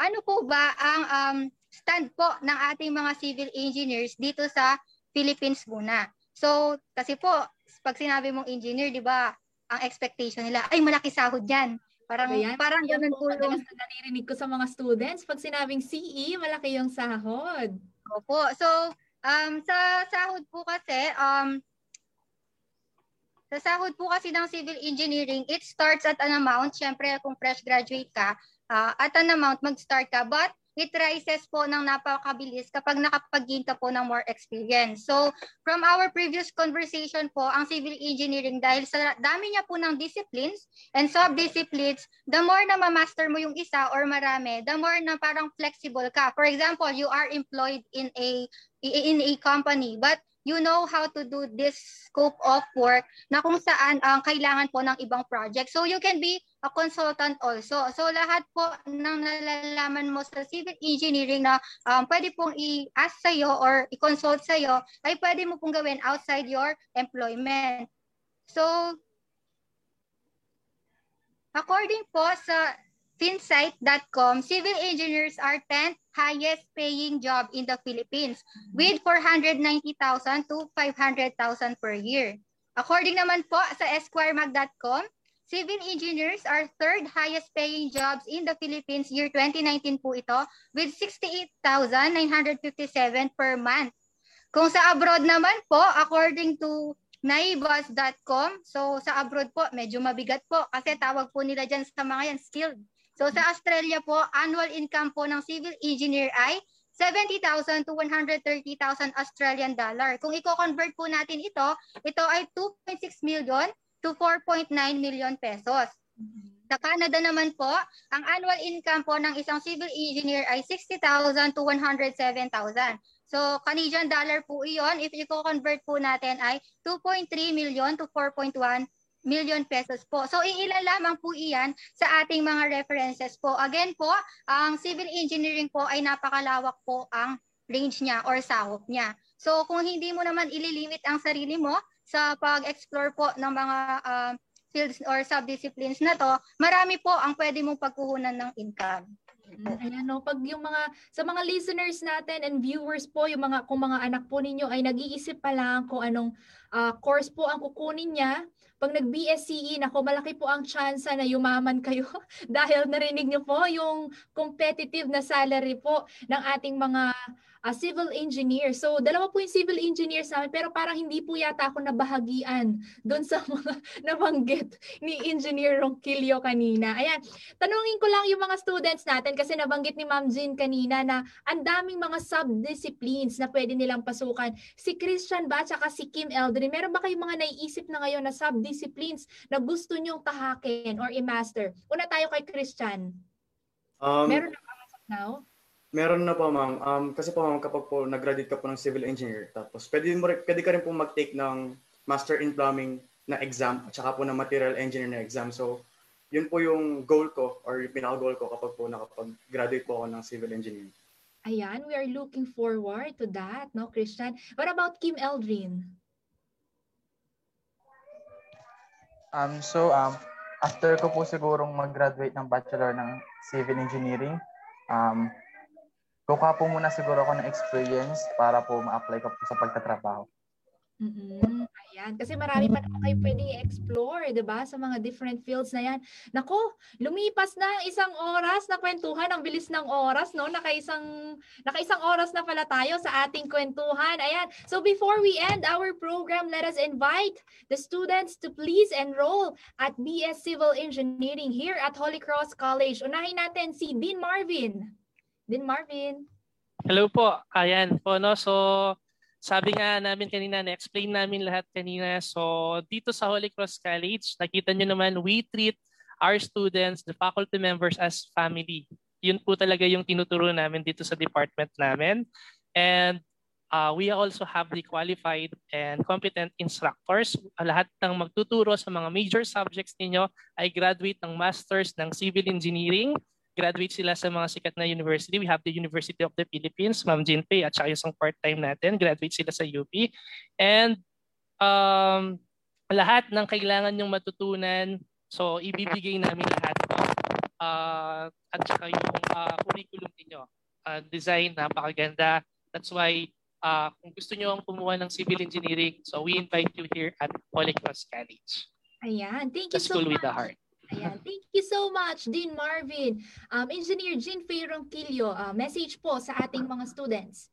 ano po ba ang um, stand po ng ating mga civil engineers dito sa Philippines muna? So, kasi po, pag sinabi mong engineer, di ba, ang expectation nila, ay malaki sahod yan. Parang, Ayan, parang ganun po yung... naririnig ko sa mga students, pag sinabing CE, malaki yung sahod. Opo. So, um, sa sahod po kasi, um, sa po kasi ng civil engineering, it starts at an amount. Siyempre, kung fresh graduate ka, uh, at an amount mag-start ka. But it rises po ng napakabilis kapag nakapag-gain ka po ng more experience. So, from our previous conversation po, ang civil engineering, dahil sa dami niya po ng disciplines and sub-disciplines, the more na ma-master mo yung isa or marami, the more na parang flexible ka. For example, you are employed in a in a company, but you know how to do this scope of work na kung saan ang uh, kailangan po ng ibang project. So you can be a consultant also. So lahat po ng nalalaman mo sa civil engineering na um, pwede pong i-ask sa'yo or i-consult sa'yo ay pwede mo pong gawin outside your employment. So according po sa Finsight.com, civil engineers are 10th highest paying job in the Philippines with 490,000 to 500,000 per year. According naman po sa esquiremag.com, civil engineers are third highest paying jobs in the Philippines year 2019 po ito with 68,957 per month. Kung sa abroad naman po, according to naibus.com, so sa abroad po, medyo mabigat po kasi tawag po nila dyan sa mga yan skilled So sa Australia po, annual income po ng civil engineer ay 70,000 to 130,000 Australian dollar. Kung i-convert po natin ito, ito ay 2.6 million to 4.9 million pesos. Sa Canada naman po, ang annual income po ng isang civil engineer ay 60,000 to 107,000. So, Canadian dollar po iyon. If i-convert po natin ay 2.3 million to 4.1 million pesos po. So iilan lamang po iyan sa ating mga references po. Again po, ang civil engineering po ay napakalawak po ang range niya or sahop niya. So kung hindi mo naman ililimit ang sarili mo sa pag-explore po ng mga uh, fields or subdisciplines na to, marami po ang pwede mong pagkuhunan ng income. Mm, ayan no, pag yung mga sa mga listeners natin and viewers po, yung mga kung mga anak po ninyo ay nag-iisip pa lang kung anong uh, course po ang kukunin niya, pag nag-BSCE, nako malaki po ang chance na yumaman kayo dahil narinig niyo po yung competitive na salary po ng ating mga uh, civil engineer. So, dalawa po yung civil engineers namin, pero parang hindi po yata ako nabahagian doon sa mga nabanggit ni Engineer Ronquillo kanina. Ayan, tanungin ko lang yung mga students natin kasi nabanggit ni Ma'am Jean kanina na ang daming mga subdisciplines na pwede nilang pasukan. Si Christian ba, tsaka si Kim Eldrin, meron ba kayong mga naiisip na ngayon na subdisciplines na gusto nyong tahakin or i-master? Una tayo kay Christian. Um, meron na ba now? Meron na po, ma'am. Um, kasi po, ma'am, kapag po nag-graduate ka po ng civil engineer, tapos pwede, mo, pwede ka rin po mag-take ng Master in Plumbing na exam at saka po ng Material Engineer na exam. So, yun po yung goal ko or yung pinaka-goal ko kapag po nakapag-graduate po ako ng civil engineering. Ayan, we are looking forward to that, no, Christian? What about Kim Eldrin? Um, so, um, after ko po sigurong mag-graduate ng Bachelor ng Civil Engineering, um, Kukuha po muna siguro ako ng experience para po ma-apply ko po sa pagtatrabaho. Mm-hmm. Ayan. Kasi marami pa naman kayo pwedeng i-explore, di ba? Sa mga different fields na yan. Nako, lumipas na ang isang oras na kwentuhan. Ang bilis ng oras, no? Nakaisang, nakaisang oras na pala tayo sa ating kwentuhan. Ayan. So before we end our program, let us invite the students to please enroll at BS Civil Engineering here at Holy Cross College. Unahin natin si Dean Marvin. Din Marvin. Hello po. Ayan po no. So sabi nga namin kanina, na-explain namin lahat kanina. So dito sa Holy Cross College, nakita nyo naman, we treat our students, the faculty members as family. Yun po talaga yung tinuturo namin dito sa department namin. And uh, we also have the qualified and competent instructors. Lahat ng magtuturo sa mga major subjects ninyo ay graduate ng Masters ng Civil Engineering graduate sila sa mga sikat na university. We have the University of the Philippines, Ma'am Jean Pei, at saka isang part-time natin. Graduate sila sa UP. And um, lahat ng kailangan nyong matutunan, so ibibigay namin lahat po. Uh, at saka yung uh, curriculum niyo. Uh, design, napakaganda. That's why uh, kung gusto nyo ang kumuha ng civil engineering, so we invite you here at Holy Cross College. Ayan, thank you the so much. with the heart. Ayan. Thank you so much, Dean Marvin. Um, Engineer Jean Faye Ronquillo, uh, message po sa ating mga students.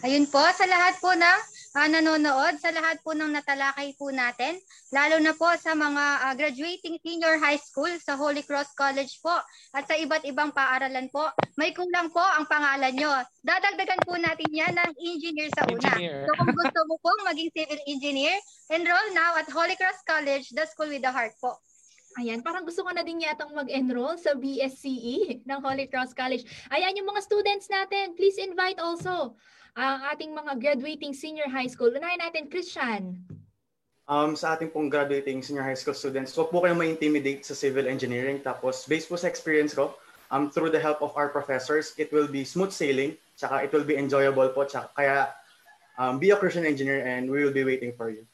Ayun po, sa lahat po ng uh, nanonood, sa lahat po ng natalakay po natin, lalo na po sa mga uh, graduating senior high school sa Holy Cross College po at sa iba't ibang paaralan po, may kulang po ang pangalan nyo. Dadagdagan po natin yan ng engineer sa una. Engineer. So kung gusto mo pong maging civil engineer, enroll now at Holy Cross College, the school with the heart po. Ayan, parang gusto ko na din yatang mag-enroll sa BSCE ng Holy Cross College. Ayan, yung mga students natin, please invite also ang ating mga graduating senior high school. Unahin natin, Christian. Um, sa ating pong graduating senior high school students, huwag po kayong ma-intimidate sa civil engineering. Tapos, based po sa experience ko, um, through the help of our professors, it will be smooth sailing, tsaka it will be enjoyable po. Tsaka, kaya, um, be a Christian engineer and we will be waiting for you.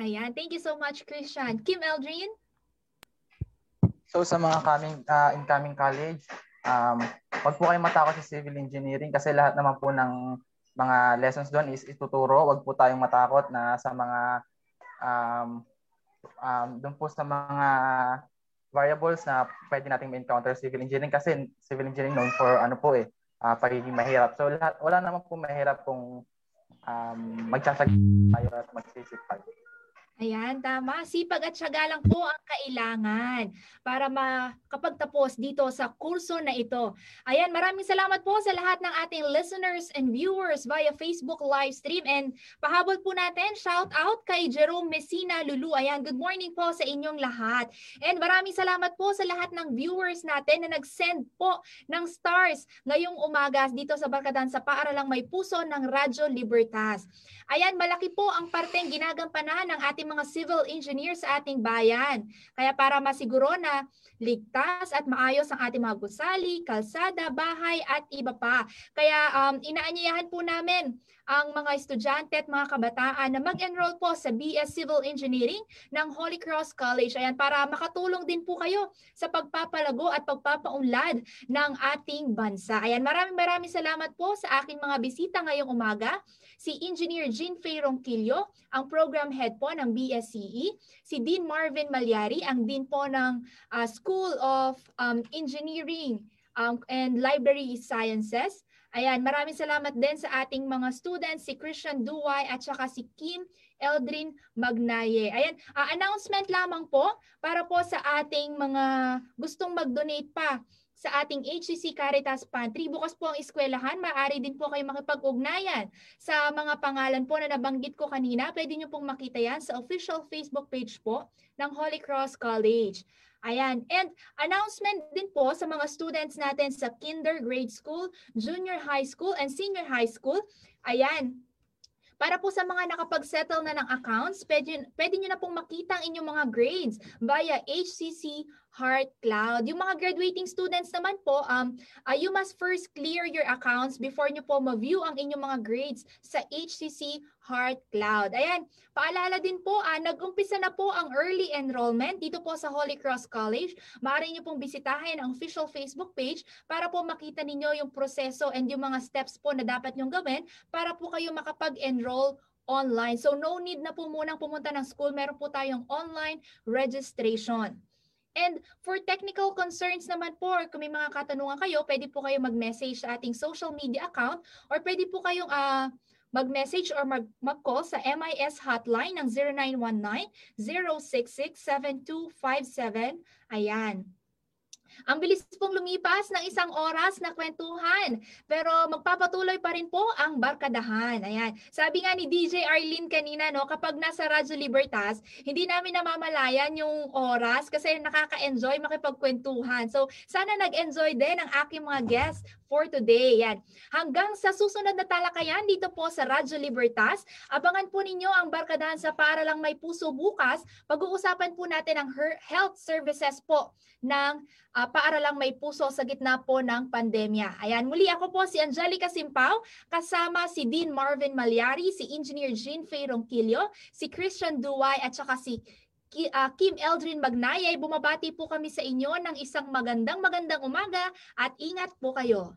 Ayan, thank you so much, Christian. Kim Eldrin? So sa mga coming, uh, incoming college, um, wag po kayong matakot sa civil engineering kasi lahat naman po ng mga lessons doon is ituturo. Wag po tayong matakot na sa mga um, um, doon po sa mga variables na pwede nating ma-encounter civil engineering kasi civil engineering known for ano po eh, uh, pagiging mahirap. So lahat, wala naman po mahirap kung um, magsasag tayo at magsisipag. Ayan, tama. Sipag at syaga lang po ang kailangan para makapagtapos dito sa kurso na ito. Ayan, maraming salamat po sa lahat ng ating listeners and viewers via Facebook live stream. And pahabol po natin, shout out kay Jerome Messina Lulu. Ayan, good morning po sa inyong lahat. And maraming salamat po sa lahat ng viewers natin na nag-send po ng stars ngayong umaga dito sa Barkadan sa Paaralang May Puso ng Radyo Libertas. Ayan, malaki po ang parteng ginagampanan ng ating mga civil engineers sa ating bayan. Kaya para masiguro na ligtas at maayos ang ating mga gusali, kalsada, bahay at iba pa. Kaya um, inaanyayahan po namin ang mga estudyante at mga kabataan na mag-enroll po sa BS Civil Engineering ng Holy Cross College. Ayan, para makatulong din po kayo sa pagpapalago at pagpapaunlad ng ating bansa. Ayan, maraming maraming salamat po sa aking mga bisita ngayong umaga si Engineer Jean Fay Ronquillo, ang program head po ng BSCE, si Dean Marvin Malyari, ang dean po ng uh, School of um, Engineering um, and Library Sciences. Ayan, maraming salamat din sa ating mga students, si Christian Duway at saka si Kim Eldrin Magnaye. Ayan, uh, announcement lamang po para po sa ating mga gustong mag-donate pa sa ating HCC Caritas Pantry. Bukas po ang eskwelahan. Maaari din po kayo makipag-ugnayan sa mga pangalan po na nabanggit ko kanina. Pwede nyo pong makita yan sa official Facebook page po ng Holy Cross College. Ayan. And announcement din po sa mga students natin sa kinder grade school, junior high school, and senior high school. Ayan. Para po sa mga nakapag-settle na ng accounts, pwede, pwede nyo na pong makita ang inyong mga grades via HCC Heart Cloud. Yung mga graduating students naman po, um, uh, you must first clear your accounts before nyo po ma-view ang inyong mga grades sa HCC Heart Cloud. Ayan, paalala din po, uh, nag-umpisa na po ang early enrollment dito po sa Holy Cross College. Maaari nyo pong bisitahin ang official Facebook page para po makita ninyo yung proseso and yung mga steps po na dapat nyong gawin para po kayo makapag-enroll online. So no need na po munang pumunta ng school. Meron po tayong online registration. And for technical concerns naman po, or kung may mga katanungan kayo, pwede po kayo mag-message sa ating social media account or pwede po kayong uh, mag-message or mag- mag-call sa MIS hotline ng 0919-066-7257. Ayan. Ang bilis pong lumipas ng isang oras na kwentuhan. Pero magpapatuloy pa rin po ang barkadahan. Ayan. Sabi nga ni DJ Arlene kanina, no, kapag nasa Radyo Libertas, hindi namin namamalayan yung oras kasi nakaka-enjoy makipagkwentuhan. So, sana nag-enjoy din ang aking mga guests for today. Yan. Hanggang sa susunod na talakayan dito po sa Radyo Libertas, abangan po ninyo ang barkadahan sa Para Lang May Puso bukas. Pag-uusapan po natin ang health services po ng uh, Paaralang May Puso sa gitna po ng pandemya. Ayan, muli ako po si Angelica Simpao, kasama si Dean Marvin Malyari, si Engineer Jean Fay Ronquillo, si Christian Duway at saka si uh, Kim Eldrin Magnayay. Bumabati po kami sa inyo ng isang magandang magandang umaga at ingat po kayo.